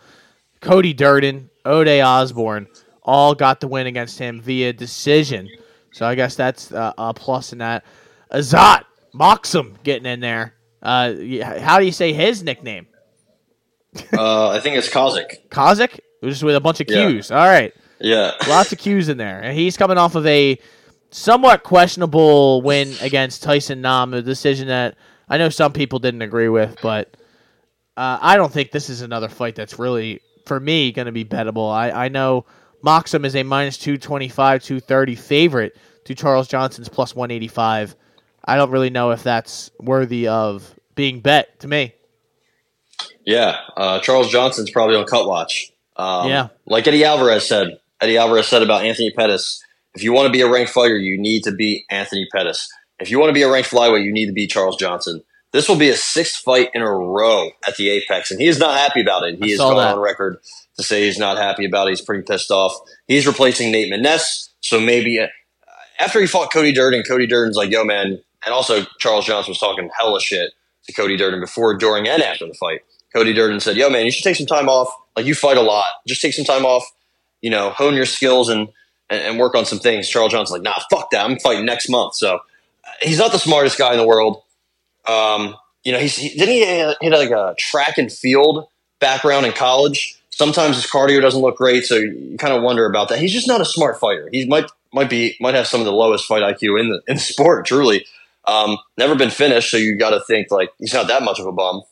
Cody Durden, Ode Osborne all got the win against him via decision. So I guess that's uh, a plus in that. Azat Maksum getting in there. Uh, how do you say his nickname? Uh, I think it's Qazaq. Qazaq? Just with a bunch of Yeah. Q's. All right. Yeah. Lots of Q's in there. And he's coming off of a somewhat questionable win against Tyson Nam, a decision that I know some people didn't agree with, but uh, I don't think this is another fight that's really, for me, going to be bettable. I, I know Maksum is a minus 225, 230 favorite to Charles Johnson's plus 185. I don't really know if that's worthy of being bet to me. Yeah. Uh, Charles Johnson's probably on cut watch. Um, Yeah. Like Eddie Alvarez said. Eddie Alvarez said about Anthony Pettis. If you want to be a ranked fighter, you need to beat Anthony Pettis. If you want to be a ranked flyweight, you need to be Charles Johnson. This will be a sixth fight in a row at the Apex, and he is not happy about it. He I has gone that. on record to say he's not happy about it. He's pretty pissed off. He's replacing Nate Maness, so maybe uh, after he fought Cody Durden, Cody Durden's like, "Yo, man," and also Charles Johnson was talking hella shit to Cody Durden before, during, and after the fight. Cody Durden said, "Yo, man, you should take some time off. Like you fight a lot. Just take some time off. You know, hone your skills and and, and work on some things." Charles Johnson's like, "Nah, fuck that. I'm fighting next month." So he's not the smartest guy in the world. Um, you know, he's he, didn't he hit like a track and field background in college. Sometimes his cardio doesn't look great, so you kind of wonder about that. He's just not a smart fighter. He might might be might have some of the lowest fight IQ in the in the sport. Truly, um, never been finished, so you got to think like he's not that much of a bum.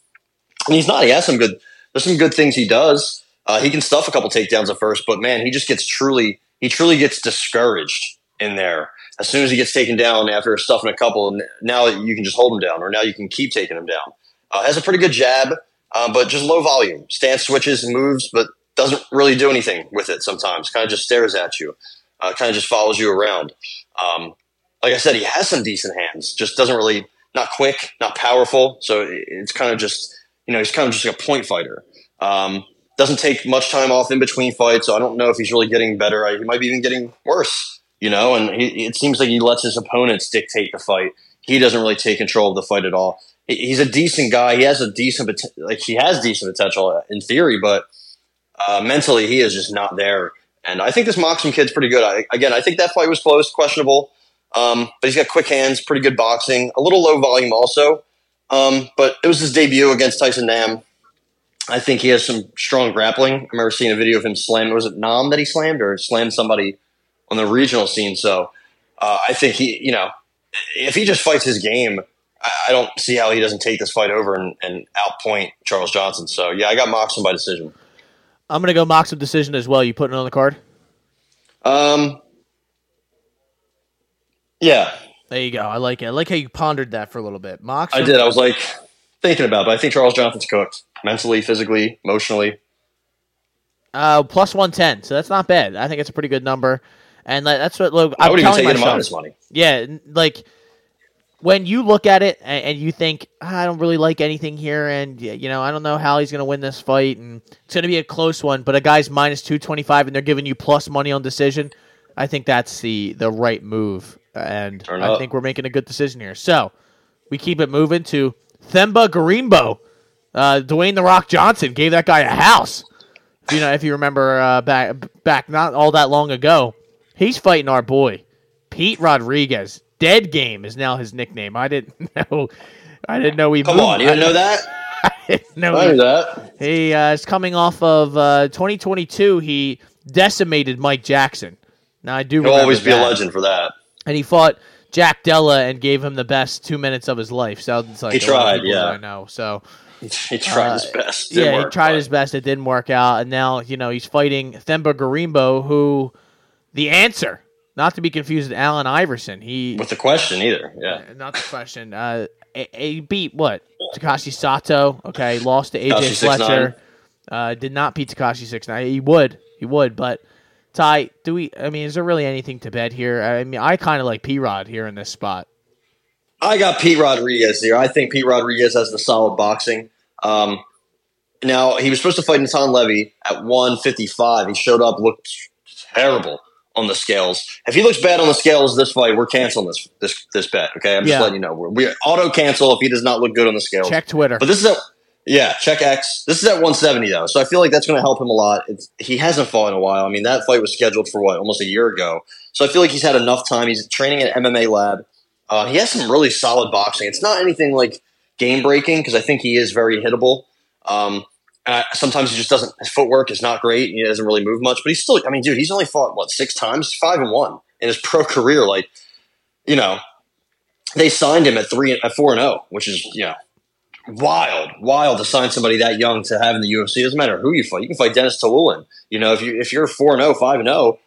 And he's not. He has some good. There's some good things he does. Uh, he can stuff a couple takedowns at first, but man, he just gets truly. He truly gets discouraged in there as soon as he gets taken down after stuffing a couple. Now you can just hold him down, or now you can keep taking him down. Uh, has a pretty good jab, uh, but just low volume. Stance switches and moves, but doesn't really do anything with it. Sometimes kind of just stares at you. Uh, kind of just follows you around. Um, like I said, he has some decent hands. Just doesn't really not quick, not powerful. So it's kind of just you know he's kind of just like a point fighter. Um, doesn't take much time off in between fights, so I don't know if he's really getting better. I- He might be even getting worse. You know, and he, it seems like he lets his opponents dictate the fight. He doesn't really take control of the fight at all. He- He's a decent guy. He has a decent like he has decent potential in theory, but uh, mentally he is just not there. And I think this Maksum kid's pretty good. I, again, I think that fight was close, questionable, um, but he's got quick hands, pretty good boxing, a little low volume also. Um, but it was his debut against Tyson Nam. I think he has some strong grappling. I remember seeing a video of him slam. Was it Nam that he slammed or slammed somebody on the regional scene? So uh, I think he, you know, if he just fights his game, I, I don't see how he doesn't take this fight over and, and outpoint Charles Johnson. So yeah, I got Maksum by decision. I'm going to go Maksum decision as well. You putting it on the card? Um, yeah, There you go. I like it. I like how you pondered that for a little bit. Maksum. I did. I was like thinking about, it, but I think Charles Johnson's cooked mentally, physically, emotionally. Uh, plus one ten, so that's not bad. I think it's a pretty good number, and that- that's what look. I I'm would even telling take it myself. money. Yeah, like when you look at it and, and you think "Ah, I don't really like anything here, and you know I don't know how he's going to win this fight, and it's going to be a close one. But a guy's minus two twenty five, and they're giving you plus money on decision. I think that's the the right move, and Turn I up. think we're making a good decision here. So we keep it moving to Themba Gorimbo. Uh, Dwayne the Rock Johnson gave that guy a house. You know, if you remember uh, back back not all that long ago, he's fighting our boy Pete Rodriguez. Dead Game is now his nickname. I didn't know. I didn't know he. Come moved. on, you didn't know that? I didn't know I he- that. he uh, is coming off of uh, 2022. He decimated Mike Jackson. Now I do. He'll always be a legend for that. And he fought Jack Della and gave him the best two minutes of his life. Sounds like He a lot of tried, yeah. I know. So He tried Uh, his best. Didn't yeah, work, he tried but- his best. It didn't work out, and now you know he's fighting Themba Gorimbo, who the answer, not to be confused with Allen Iverson. He with the question either. Yeah, not the question. Uh, he- he beat what Takashi Sato. Okay, lost to AJ Fletcher. Uh, did not beat Takashi six nine. He would, he would, but Ty, do we? I mean, is there really anything to bet here? I mean, I kind of like P Rod here in this spot. I got Pete Rodriguez here. I think Pete Rodriguez has the solid boxing. Um, now he was supposed to fight Natan Levy at 155. He showed up, looked terrible on the scales. If he looks bad on the scales this fight, we're canceling this this this bet. Okay, I'm just Yeah. letting you know. We're, we auto cancel if he does not look good on the scales. Check Twitter. But this is at yeah, check X. This is at 170 though, so I feel like that's going to help him a lot. It's, he hasn't fought in a while. I mean, that fight was scheduled for what almost a year ago, so I feel like he's had enough time. He's training at MMA Lab. Uh, he has some really solid boxing. It's not anything like game breaking because I think he is very hittable. Um, Uh, sometimes he just doesn't. His footwork is not great. He doesn't really move much, but he's still. I mean, dude, he's only fought what six times, five and one in his pro career. Like, you know, they signed him at three at four and zero, which is you know wild, wild to sign somebody that young to have in the UFC. It doesn't matter who you fight. You can fight Dennis Tiuliulin. You know, if you if you're four and 0, 5 and zero,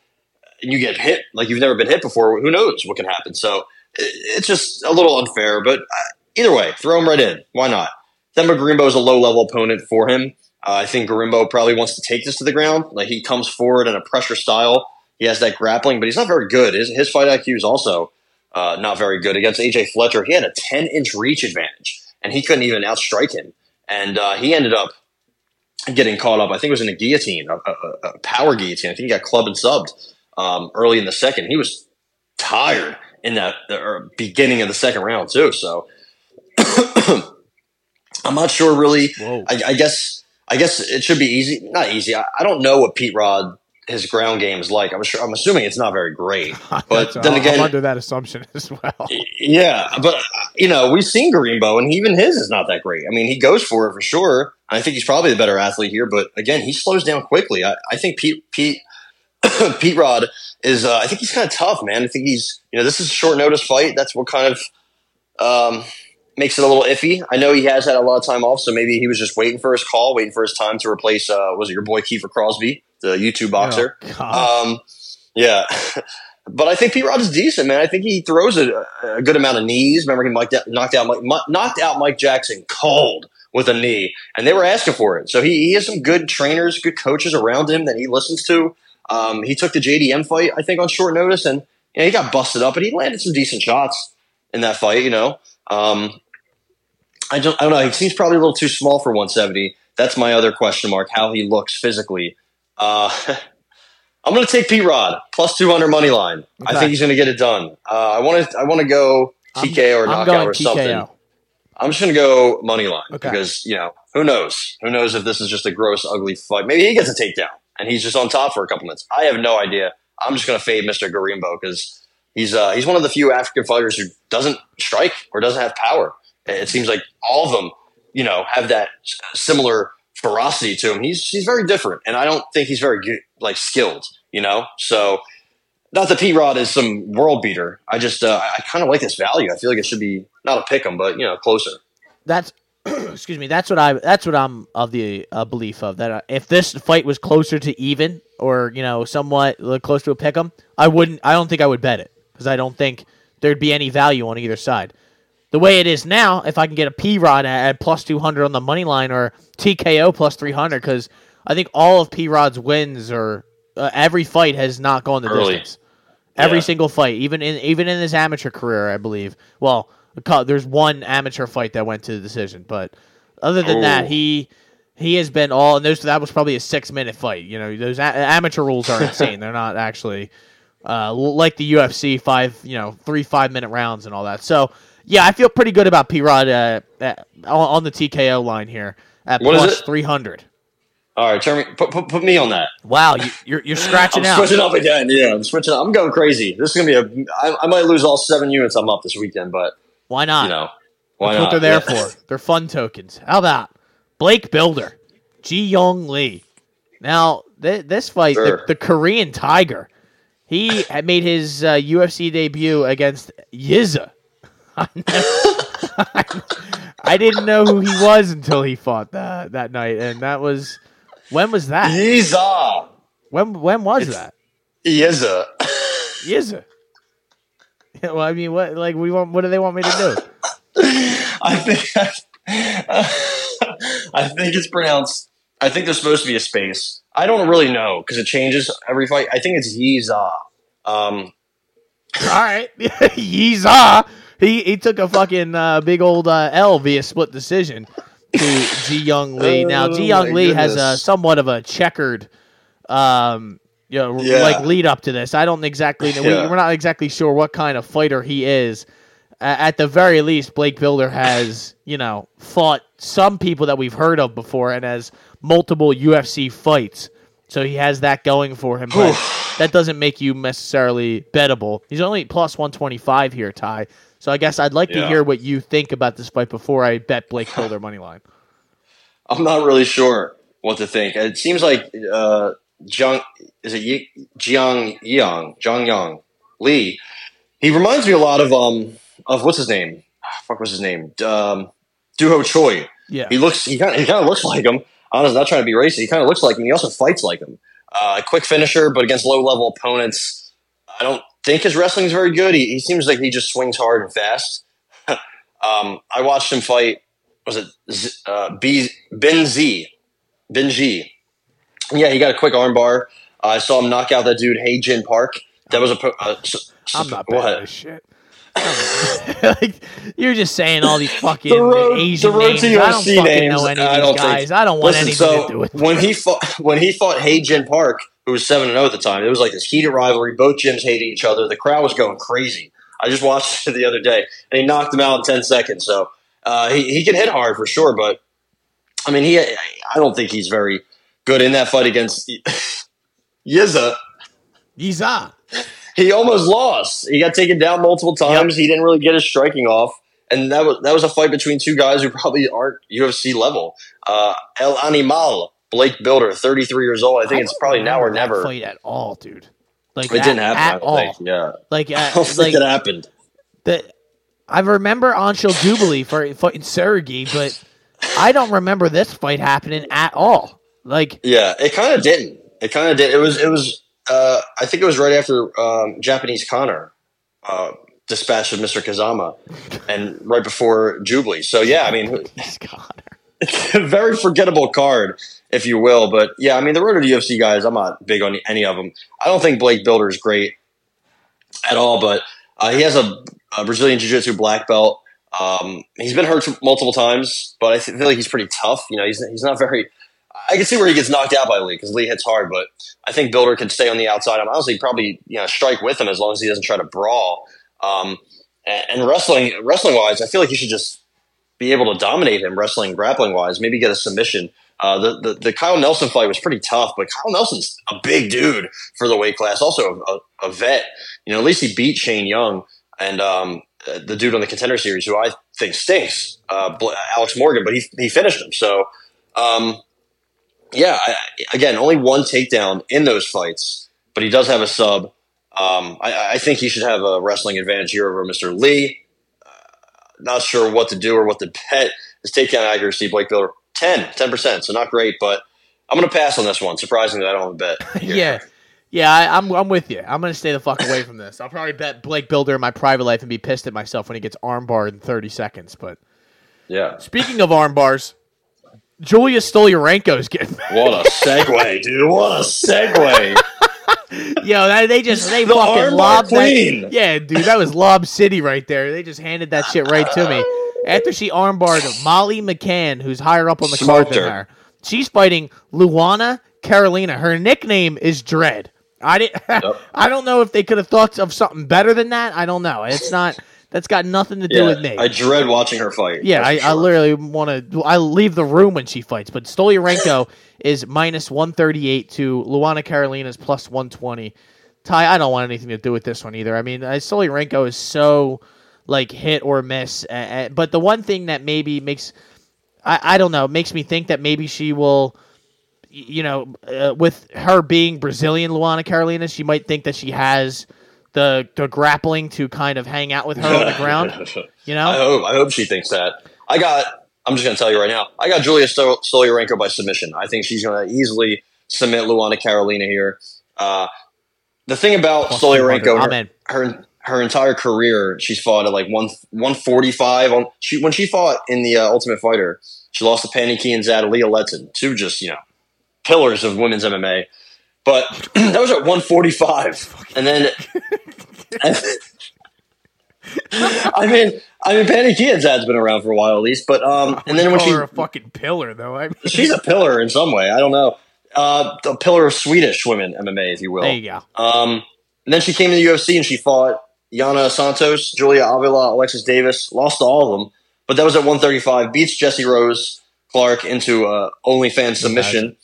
and you get hit like you've never been hit before, who knows what can happen? So it's just a little unfair. But uh, either way, throw him right in. Why not? Themba Gorimbo is a low level opponent for him. Uh, I think Gorimbo probably wants to take this to the ground. Like he comes forward in a pressure style. He has that grappling, but he's not very good. His, his fight IQ is also uh, not very good. Against AJ Fletcher, he had a 10 inch reach advantage and he couldn't even outstrike him. And uh, he ended up getting caught up. I think it was in a guillotine, a, a, a power guillotine. I think he got clubbed and subbed um, early in the second. He was tired in that the beginning of the second round too. So I'm not sure really. I, I, guess I guess it should be easy. Not easy. I, I don't know what Pete Rod his ground game is like. I'm sure. I'm assuming it's not very great. But then again, I'm under that assumption as well. Yeah, but you know, we've seen Gorimbo, and even his is not that great. I mean, he goes for it for sure. I think he's probably the better athlete here, but again, he slows down quickly. I, I think Pete Pete Pete Rod is. Uh, I think he's kind of tough, man. I think he's. You know, this is a short notice fight. That's what kind of. Um, makes it a little iffy. I know he has had a lot of time off, so maybe he was just waiting for his call, waiting for his time to replace. Uh, was it your boy Kiefer Crosby? the YouTube boxer. Oh, um, yeah. but I think Pete Rod is decent, man. I think he throws a, a good amount of knees. Remember, he knocked out, knocked out Mike, knocked out Mike Jackson cold with a knee, and they were asking for it. So he, he has some good trainers, good coaches around him that he listens to. Um, he took the JDM fight, I think, on short notice, and you know, he got busted up, but he landed some decent shots in that fight. You know, um, I don't, I don't know. He seems probably a little too small for 170. That's my other question mark: how he looks physically. Uh, I'm going to take Pete Rod plus 200 money line. Okay. I think he's going to get it done. Uh, I want to I want to go TKO or I'm knockout or something. TKO. I'm just going to go money line okay. because you know who knows who knows if this is just a gross ugly fight. Maybe he gets a takedown and he's just on top for a couple minutes. I have no idea. I'm just going to fade Mr. Gorimbo because he's uh, he's one of the few African fighters who doesn't strike or doesn't have power. It seems like all of them, you know, have that similar ferocity to him. He's he's very different, and I don't think he's very good, like skilled. You know, so not that P Rod is some world beater. I just uh, I kind of like this value. I feel like it should be not a pick 'em, but you know, closer. That's excuse me. That's what I. That's what I'm of the uh, belief of that. Uh, if this fight was closer to even or you know somewhat close to a pick 'em, I wouldn't. I don't think I would bet it because I don't think there'd be any value on either side the way it is now, if I can get a P Rod at, at plus 200 on the money line or TKO plus 300, because I think all of P Rod's wins or uh, every fight has not gone the Early. distance. Every yeah. single fight, even in even in his amateur career, I believe. Well, there's one amateur fight that went to the decision, but other than Ooh. that, he he has been all. And those that was probably a six minute fight. You know, those a- amateur rules are insane. They're not actually uh, like the UFC five, you know, three five minute rounds and all that. So yeah, I feel pretty good about P Rod uh, on the TKO line here at what plus three hundred. All right, turn me, put, put, put me on that. Wow, you, you're you're scratching I'm out. Switching up again. Yeah, I'm switching. Up. I'm going crazy. This is gonna be a. I, I might lose all seven units I'm up this weekend, but why not? You know, why That's not? what they're there yeah. for. They're fun tokens. How about Blake Bilder, Ji Young Lee? Now th- this fight, sure. the, the, Korean Tiger, he made his uh, UFC debut against Yiza. I didn't know who he was until he fought that that night, and that was when was that? Yiza. When when was it's that? Yiza. Yiza. Yeah, well, I mean, what like we want? What do they want me to do? I think I think it's pronounced. I think there's supposed to be a space. I don't really know because it changes every fight. I think it's Yiza. Um, All right, Yiza he he took a fucking uh, big old uh, L via split decision to Ji Young Lee. Now Ji Young oh Lee goodness. has a somewhat of a checkered, um, you know, yeah. like lead up to this. I don't exactly know. Yeah. We, are not exactly sure what kind of fighter he is. Uh, at the very least, Blake Bilder has you know fought some people that we've heard of before and has multiple UFC fights. So he has that going for him, but that doesn't make you necessarily bettable. He's only plus 125 here, Ty. So I guess I'd like yeah. to hear what you think about this fight before I bet Blake Bilder money line. I'm not really sure. what to think. It seems like uh, Jiang is it Yi, Jiang Yang Jiang Yang Lee. He reminds me a lot of um of what's his name? Ah, fuck, what's his name? Um, Duho Choi. Yeah. He looks he kind he kind of looks like him. Honestly, not trying to be racist. He kind of looks like him. He also fights like him. Uh, quick finisher, but against low level opponents. I don't think his wrestling is very good. He, he seems like he just swings hard and fast. um, I watched him fight. Was it Z, uh, B, Ben Z? Ben G. Yeah, he got a quick armbar. Uh, I saw him knock out that dude, Hey Jin Park. That was a. po- Uh, s- I'm not bad shit. like you're just saying all these fucking The road- Asian the names. to I don't fucking names, know any of these don't think- guys. I don't want Listen, anything so to do with when he fought when he fought Hey Jin Park, who was seven and zero at the time, it was like this heated rivalry. Both gyms hated each other. The crowd was going crazy. I just watched it the other day, and he knocked him out in ten seconds. So uh, he he can hit hard for sure, but I mean, he I don't think he's very good in that fight against Yiza. Yiza. He almost lost. He got taken down multiple times. He didn't really get his striking off. And that was that was a fight between two guys who probably aren't UFC level. Uh, El Animal, Blake Bilder, 33 years old. I think it's probably now or never. Fight at all, dude. Like It at, didn't happen. I at don't all. think. Yeah, Like, I uh, don't think like it happened. That I remember Anshul Jubilee for fighting Sergey, but I don't remember this fight happening at all. Like, Yeah, it kind of didn't. It kind of did. It was. It was. Uh, I think it was right after um, Japanese Connor uh, dispatched of Mr. Kazama, and right before Jubilee. So yeah, I mean, a very forgettable card, if you will. But yeah, I mean, the road to UFC guys, I'm not big on any of them. I don't think Blake Bilder is great at all, but uh, he has a, a Brazilian Jiu Jitsu black belt. Um, he's been hurt multiple times, but I feel like he's pretty tough. You know, he's he's not very. I can see where he gets knocked out by Lee because Lee hits hard, but I think Bilder can stay on the outside. I'm honestly probably you know strike with him as long as he doesn't try to brawl. Um, and, and wrestling wrestling wise, I feel like he should just be able to dominate him wrestling grappling wise. Maybe get a submission. Uh, the, the the Kyle Nelson fight was pretty tough, but Kyle Nelson's a big dude for the weight class. Also a, a, vet. You know, at least he beat Shane Young and um, the dude on the contender series, who I think stinks, uh, Alex Morgan, but he he finished him. So. Um, yeah, I, again, only one takedown in those fights, but he does have a sub. Um, I, I think he should have a wrestling advantage here over Mr. Lee. Uh, not sure what to do or what to bet. His takedown accuracy, Blake Bilder, 10, 10%, so not great, but I'm going to pass on this one. Surprisingly, I don't have a bet. here. yeah. Yeah, I, I'm I'm with you. I'm gonna stay the fuck away from this. I'll probably bet Blake Bilder in my private life and be pissed at myself when he gets armbarred in 30 seconds. But Yeah. speaking of armbars, Julia Stolyarenko is getting. What a segue, dude. What a segue. Yo, that, they just they The fucking lobbed that. Yeah, dude, that was Lob City right there. They just handed that shit right to me after she armbarred Molly McCann, who's higher up on the card than her. She's fighting Luana Carolina. Her nickname is Dread. I didn't. I don't know if they could have thought of something better than that. I don't know. It's not. That's got nothing to do Yeah, with me. I dread watching her fight. Yeah, I, for I literally want to. I leave the room when she fights. But Stolyarenko is minus one thirty eight to Luana Carolina's plus one twenty. Ty, I don't want anything to do with this one either. I mean, uh, Stolyarenko is so like hit or miss. Uh, but the one thing that maybe makes, I, I don't know, makes me think that maybe she will. You know, uh, with her being Brazilian, Luana Carolina, she might think that she has the the grappling to kind of hang out with her on the ground. You know, I hope. I hope she thinks that. I got. I'm just going to tell you right now. I got Julia Stol- Stolyarenko by submission. I think she's going to easily submit Luana Carolina here. Uh, the thing about Plus 200. Stolyarenko, her, her her entire career, she's fought at like one 145. On she when she fought in the uh, Ultimate Fighter, she lost to Pannie Kianzad and Leah Letson, two just you know pillars of women's MMA. But that was at 145, and then. I mean, I mean, Pannie Kianzad's been around for a while at least, but um, and then when call she a fucking pillar, though. I mean, she's a pillar in some way, I don't know, uh, a pillar of Swedish women MMA, if you will. there you go. Um, and then she came to the UFC and she fought Yana Santos, Julia Avila, Alexis Davis, lost to all of them, but that was at 135. Beats Jesse Rose Clark into a OnlyFans submission.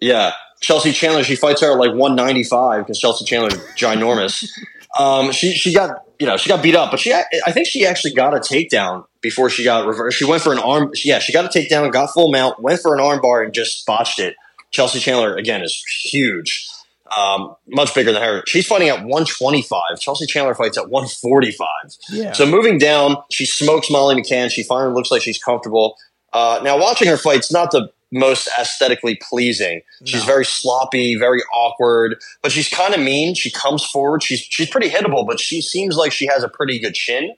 Yeah, Chelsea Chandler, she fights her at like 195 because Chelsea Chandler's ginormous. Um, she she got you know she got beat up, but she I think she actually got a takedown before she got reversed. She went for an arm. Yeah, she got a takedown, got full mount, went for an arm bar, and just botched it. Chelsea Chandler again is huge, um, much bigger than her. She's fighting at 125. Chelsea Chandler fights at 145. Yeah. So moving down, she smokes Molly McCann. She finally looks like she's comfortable. Uh, now watching her fight's not the most aesthetically pleasing. She's No. very sloppy, very awkward, but she's kind of mean. She comes forward. She's she's pretty hittable, but she seems like she has a pretty good chin.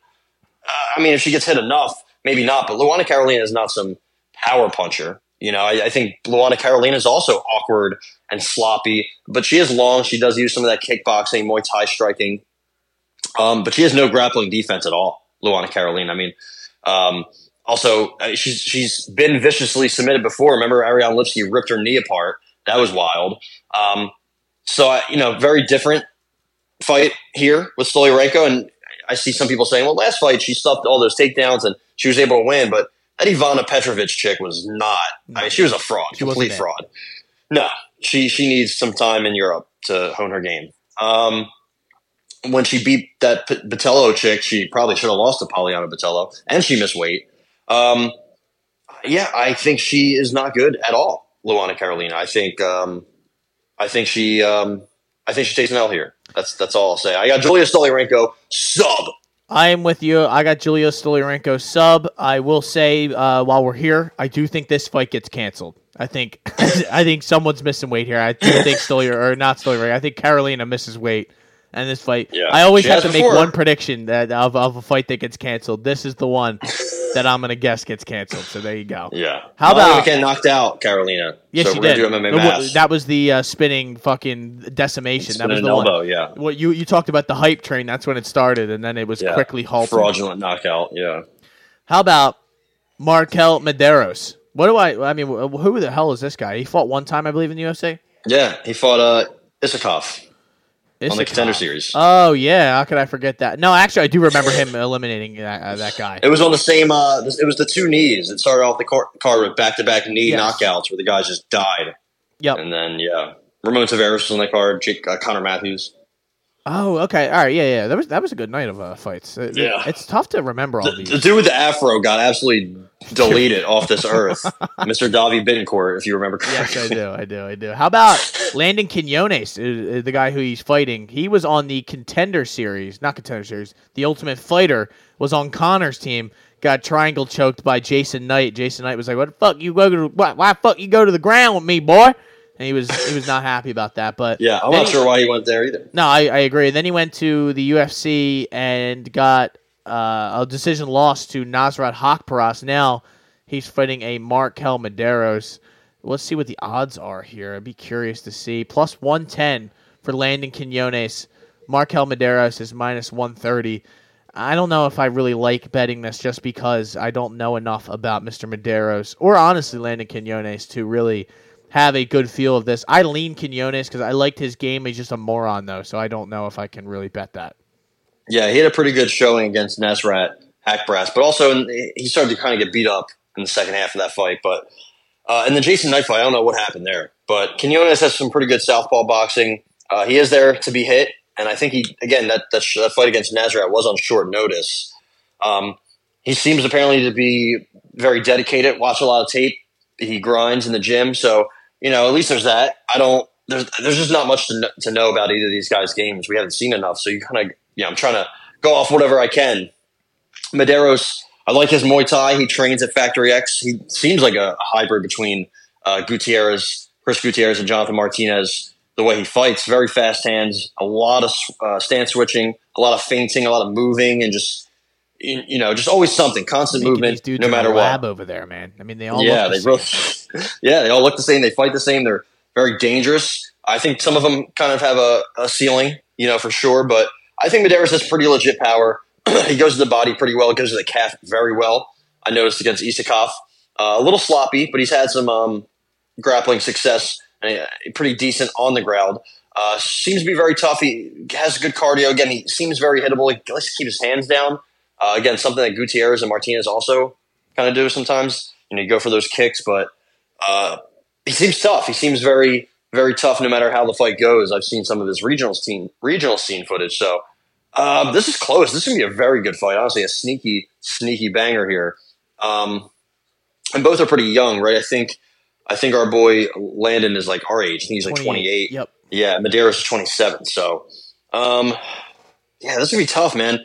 Uh, I mean, if she gets hit enough, maybe not. But Luana Carolina is not some power puncher. You know, I, I think Luana Carolina is also awkward and sloppy, but she is long. She does use some of that kickboxing, Muay Thai striking, um, but she has no grappling defense at all. Luana Carolina. I mean, um, also uh, she's she's been viciously submitted before. Remember, Ariane Lipski ripped her knee apart. That was wild. Um, so I, you know, very different fight here with Stolyarenko, and I see some people saying, "Well, last fight she stuffed all those takedowns and she was able to win," but that Ivana Petrovic chick was not. I mean, she was a fraud, She complete fraud. No, she she needs some time in Europe to hone her game. Um, when she beat that P- Botelho chick, she probably should have lost to Poliana Botelho, and she missed weight. Um, yeah, I think she is not good at all, Luana Carolina. I think um, I think she um, I think she takes an L here. That's that's all I'll say. I got Julia Stolyarenko sub. I am with you. I got Julia Stolyarenko sub. I will say, uh, while we're here, I do think this fight gets canceled. I think, I think someone's missing weight here. I do think Stolyer or not Stolyer. I think Carolina misses weight, and this fight. Yeah. I always She have to make one prediction that of, of a fight that gets canceled. This is the one that I'm gonna guess gets canceled. So there you go. Yeah. How Molly about- knocked out Carolina? Yes, so she did. gonna do MMA mass. that was the uh, spinning fucking decimation. That was the elbow. one. Yeah. Well, you you talked about the hype train. That's when it started, and then it was Yeah. quickly halted. Fraudulent knockout. Yeah. How about Marquel Mederos? What do I? I mean, who the hell is this guy? He fought one time, I believe, in the UFC. Yeah. He fought uh, Isakov on the contender series. Oh yeah, how could I forget that? No, actually, I do remember him eliminating that, uh, that guy. It was on the same. Uh, it was the two knees. It started off the car- card with back to back knee Yes. knockouts where the guys just died, Yep. and then yeah, Ramon Tavares was on the card. Jake, uh, Connor Matthews. Oh, okay. All right. Yeah, yeah. That was that was a good night of uh, fights. It- Yeah. It's tough to remember all The, these. the dude with the afro got absolutely deleted off this earth, Mr. Davi Bittencourt, if you remember correctly. Yes. I do. I do. I do. How about Landon Quinones, uh, uh, the guy who he's fighting? He was on the contender series, not contender series. The Ultimate Fighter was on Connor's team. Got triangle choked by Jason Knight. Jason Knight was like, "What the fuck you go to? Why, why fuck you go to the ground with me, boy?" And he was he was not happy about that. But Yeah, I'm not he- sure why he went there either. No, I, I agree. Then he went to the UFC and got uh, a decision loss to Nasrat Haqparast. Now he's fighting a Marquel Mederos. Let's see what the odds are here. I'd be curious to see. Plus 110 for Landon Quinones. Marquel Mederos is minus 130. I don't know if I really like betting this just because I don't know enough about Mr. Mederos or honestly Landon Quinones to really have a good feel of this. I lean Quinones because I liked his game. He's just a moron though, so I don't know if I can really bet that. Yeah, he had a pretty good showing against Nasrat Haqparast, but also in, he started to kind of get beat up in the second half of that fight. But uh, in the Jason Knight fight, I don't know what happened there. But Quinones has some pretty good southpaw boxing. Uh, he is there to be hit, and I think he again that that, sh- that fight against Nasrat was on short notice. Um, he seems apparently to be very dedicated. Watch a lot of tape. He grinds in the gym, so you know at least there's that. I don't. There's there's just not much to, kn- to know about either of these guys' games. We haven't seen enough, so you kind of yeah. I'm trying to go off whatever I can. Mederos. I like his Muay Thai. He trains at Factory X. He seems like a, a hybrid between uh, Gutierrez, Chris Gutierrez, and Jonathan Martinez. The way he fights, very fast hands, a lot of uh, stance switching, a lot of feinting, a lot of moving, and just you, you know, just always something, constant movement, no matter lab what. over there, man. I mean, they all Yeah, look they the same. really, yeah, they all look the same. They fight the same. They're very dangerous. I think some of them kind of have a, a ceiling, you know, for sure. But I think Mederos has pretty legit power. he goes to the body pretty well. He goes to the calf very well. I noticed against Isakov. Uh, a little sloppy, but he's had some um, grappling success. And uh, pretty decent on the ground. Uh, seems to be very tough. He has good cardio. Again, he seems very hittable. He likes to keep his hands down. Uh, again, something that Gutierrez and Martinez also kind of do sometimes. You know, you go for those kicks, but uh, he seems tough. He seems very, very tough no matter how the fight goes. I've seen some of his regional scene, regional scene footage. So Um, this is close. This is gonna be a very good fight. Honestly, a sneaky, sneaky banger here. Um, and both are pretty young, right? I think, I think our boy Landon is like our age. I think he's like 28. Yep. Yeah, Mederos is 27. So, um, yeah, this is gonna be tough, man.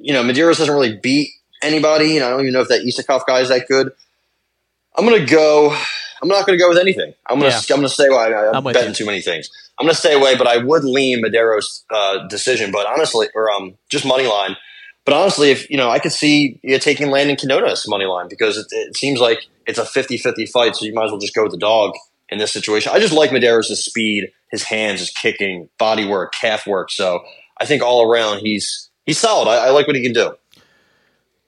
You know, Mederos doesn't really beat anybody. You know, I don't even know if that Isakov guy is that good. I'm gonna go. I'm not gonna go with anything. I'm gonna. Yeah. I'm gonna stay away. I, I'm I'm betting too many things. I'm gonna stay away, but I would lean Mederos uh, decision. But honestly, or um, just money line. But honestly, if you know, I could see you taking Landon Quinones's money line because it, it seems like it's a 50-50 fight. So you might as well just go with the dog in this situation. I just like Mederos speed, his hands, his kicking, body work, calf work. So I think all around he's he's solid. I, I like what he can do.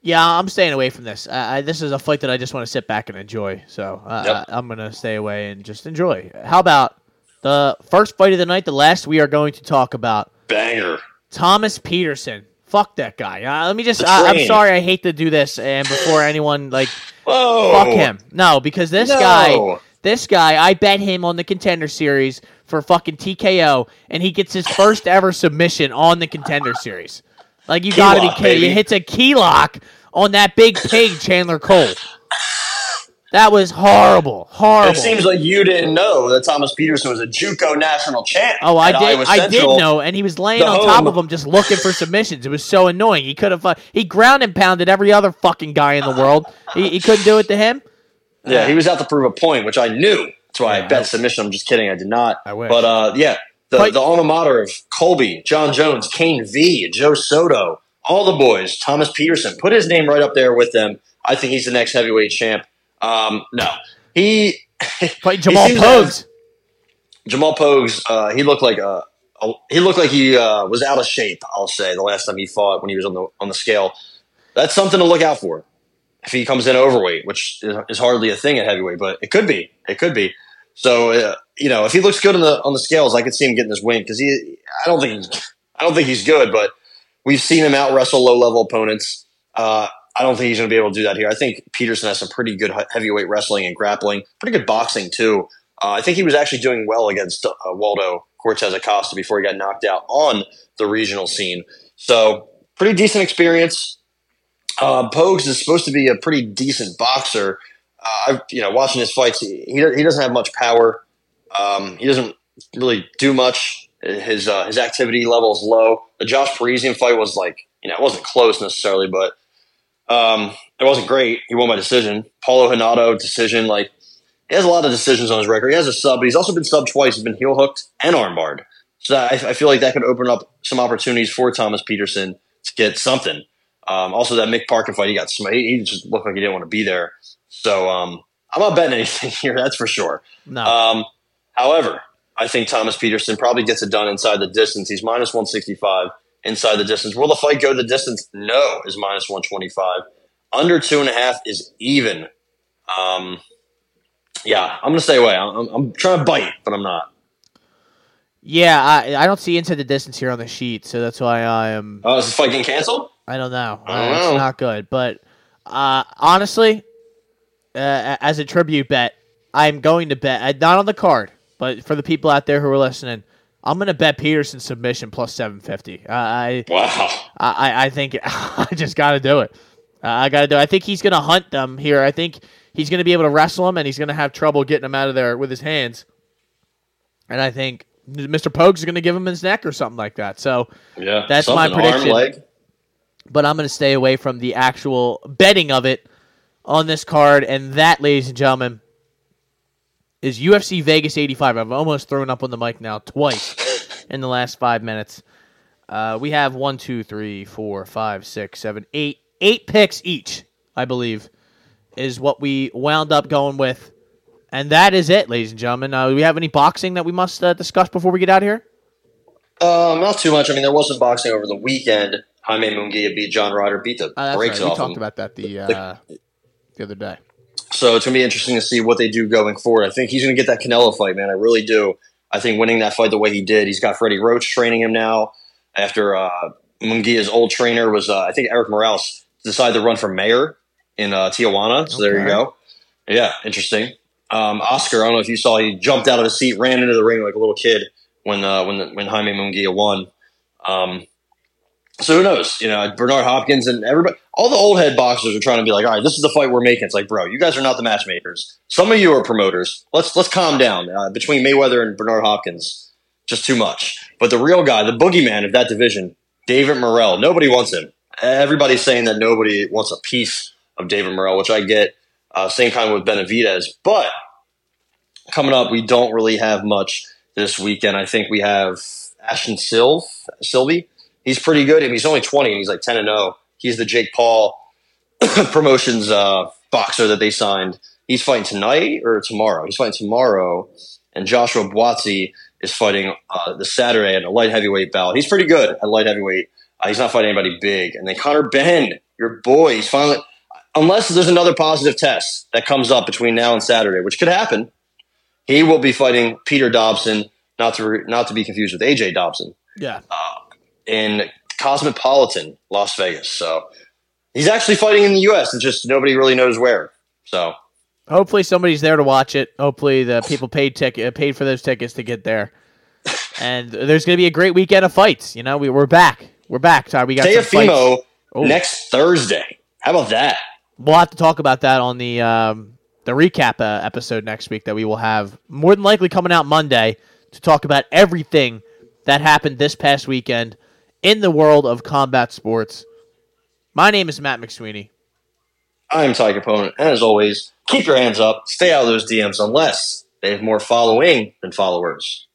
Yeah, I'm staying away from this. I, this is a fight that I just want to sit back and enjoy. So uh, Yep. I, I'm going to stay away and just enjoy. How about the first fight of the night? The last we are going to talk about Banger. Thomas Petersen. Fuck that guy. Uh, let me just. I, I'm sorry. I hate to do this, and before anyone like Whoa. fuck him. No, because this No. guy, this guy, I bet him on the contender series for fucking TKO, and he gets his first ever submission on the contender series. Like you gotta be lock, kidding! He baby. hits a key lock on that big pig, Chandler Cole. That was horrible, horrible. It seems like you didn't know that Thomas Petersen was a JUCO national champ. Oh, I did. I did know, and he was laying the on top of him, just looking for submissions. It was so annoying. He could have. Uh, he ground and pounded every other fucking guy in the world. He, he couldn't do it to him. Yeah, he was out to prove a point, which I knew. That's why Yeah, I bet I- submission. I'm just kidding. I did not. I wish. But uh, yeah, the, the alma mater of Colby, Jon Jones, Cain V, Joe Soto, all the boys, Thomas Petersen. Put his name right up there with them. I think he's the next heavyweight champ. Um, no, he played Jamal have- Pogues. Jamal Pogues, uh, he looked like a, a he looked like he uh, was out of shape. I'll say the last time he fought when he was on the on the scale. That's something to look out for. If he comes in overweight, which is, is hardly a thing at heavyweight, but it could be. It could be. So uh, you know, if he looks good on the on the scales, I could see him getting this win because he. I don't think he's. I don't think he's good, but we've seen him out wrestle low level opponents. Uh, I don't think he's going to be able to do that here. I think Petersen has some pretty good heavyweight wrestling and grappling, pretty good boxing too. Uh, I think he was actually doing well against uh, Waldo Cortes-Acosta before he got knocked out on the regional scene. So pretty decent experience. Uh, Pogues is supposed to be a pretty decent boxer. Uh, I've, you know, watching his fights, he, he doesn't have much power. Um, he doesn't really do much. His uh, his activity level is low. The Josh Parisian fight was like, you know, it wasn't close necessarily, but um, it wasn't great. He won by decision. Paulo Hinato decision. Like he has a lot of decisions on his record. He has a sub, but he's also been sub twice. He's been heel hooked and armbarred. So I, I feel like that could open up some opportunities for Thomas Petersen to get something. Um, also, that Mick Parkin fight, he got he, he just looked like he didn't want to be there. So um, I'm not betting anything here. That's for sure. No, Um, however, I think Thomas Petersen probably gets it done inside the distance. He's minus 165 inside the distance. Will the fight go the distance? No, is minus 125. Under two and a half is even. Um, yeah, I'm going to stay away. I'm, I'm- trying to bite, but I'm not. yeah, I I don't see into the distance here on the sheet, so that's why I am. Oh, is this fight getting canceled? I don't know. I don't Uh, know. It's not good, but uh, honestly, uh, as a tribute bet, I'm going to bet uh, not on the card, but for the people out there who are listening, I'm going to bet Petersen submission plus 750. Uh, I Wow. I I think I just got to do it. Uh, I got to do. It. I think he's going to hunt them here. I think he's going to be able to wrestle him, and he's going to have trouble getting him out of there with his hands. And I think Mr. Pogues is going to give him his neck or something like that. So Yeah. That's my prediction. but I'm going to stay away from the actual betting of it on this card. And that, ladies and gentlemen, is UFC Vegas 85. I've almost thrown up on the mic now twice in the last five minutes. Uh, we have one, two, three, four, five, six, seven, eight, eight picks each, I believe, is what we wound up going with. And that is it, ladies and gentlemen. Uh, do we have any boxing that we must uh, discuss before we get out of here? Um, not too much. I mean, there was some boxing over the weekend. Jaime Munguia beat John Ryder, beat the Uh, brakes right. We talked him. about that the uh, the other day. So it's going to be interesting to see what they do going forward. I think he's going to get that Canelo fight, man. I really do. I think winning that fight the way he did, he's got Freddie Roach training him now. After uh, Munguia's old trainer was, uh, I think Erik Morales decided to run for mayor in uh, Tijuana. So there you go. Yeah, interesting. Um, Oscar, I don't know if you saw, he jumped out of his seat, ran into the ring like a little kid when uh, when when Jaime Munguia won. Um, So who knows? You know, Bernard Hopkins and everybody, all the old head boxers are trying to be like, all right, this is the fight we're making. It's like, bro, you guys are not the matchmakers. Some of you are promoters. Let's let's calm down. Uh, between Mayweather and Bernard Hopkins, just too much. But the real guy, the boogeyman of that division, David Morrell, nobody wants him. Everybody's saying that nobody wants a piece of David Morrell, which I get. Uh, same kind with Benavidez. But coming up, we don't really have much this weekend. I think we have Ashton Silv, Sylve he's pretty good. I mean, he's only 20 and he's like 10 and 0. He's the Jake Paul promotions uh, boxer that they signed. He's fighting tonight or tomorrow. He's fighting tomorrow, and Joshua Buatsi is fighting uh, the Saturday in a light heavyweight bout. He's pretty good at light heavyweight. Uh, he's not fighting anybody big. And then Conor Benn, your boy, he's finally. Unless there's another positive test that comes up between now and Saturday, which could happen, he will be fighting Peter Dobson, not to not to be confused with AJ Dobson. Yeah. Uh, in Cosmopolitan, Las Vegas. So he's actually fighting in the U.S. and just nobody really knows where. So hopefully somebody's there to watch it. Hopefully the people paid ticket uh, paid for those tickets to get there. and there's going to be a great weekend of fights. You know, we, we're back. We're back, Todd. We got Teofimo next Thursday. How about that? We'll have to talk about that on the um, the recap uh, episode next week that we will have more than likely coming out Monday to talk about everything that happened this past weekend in the world of combat sports. My name is Matt McSweeney. I'm Ty Capone, and as always, keep your hands up, stay out of those DMs unless they have more following than followers.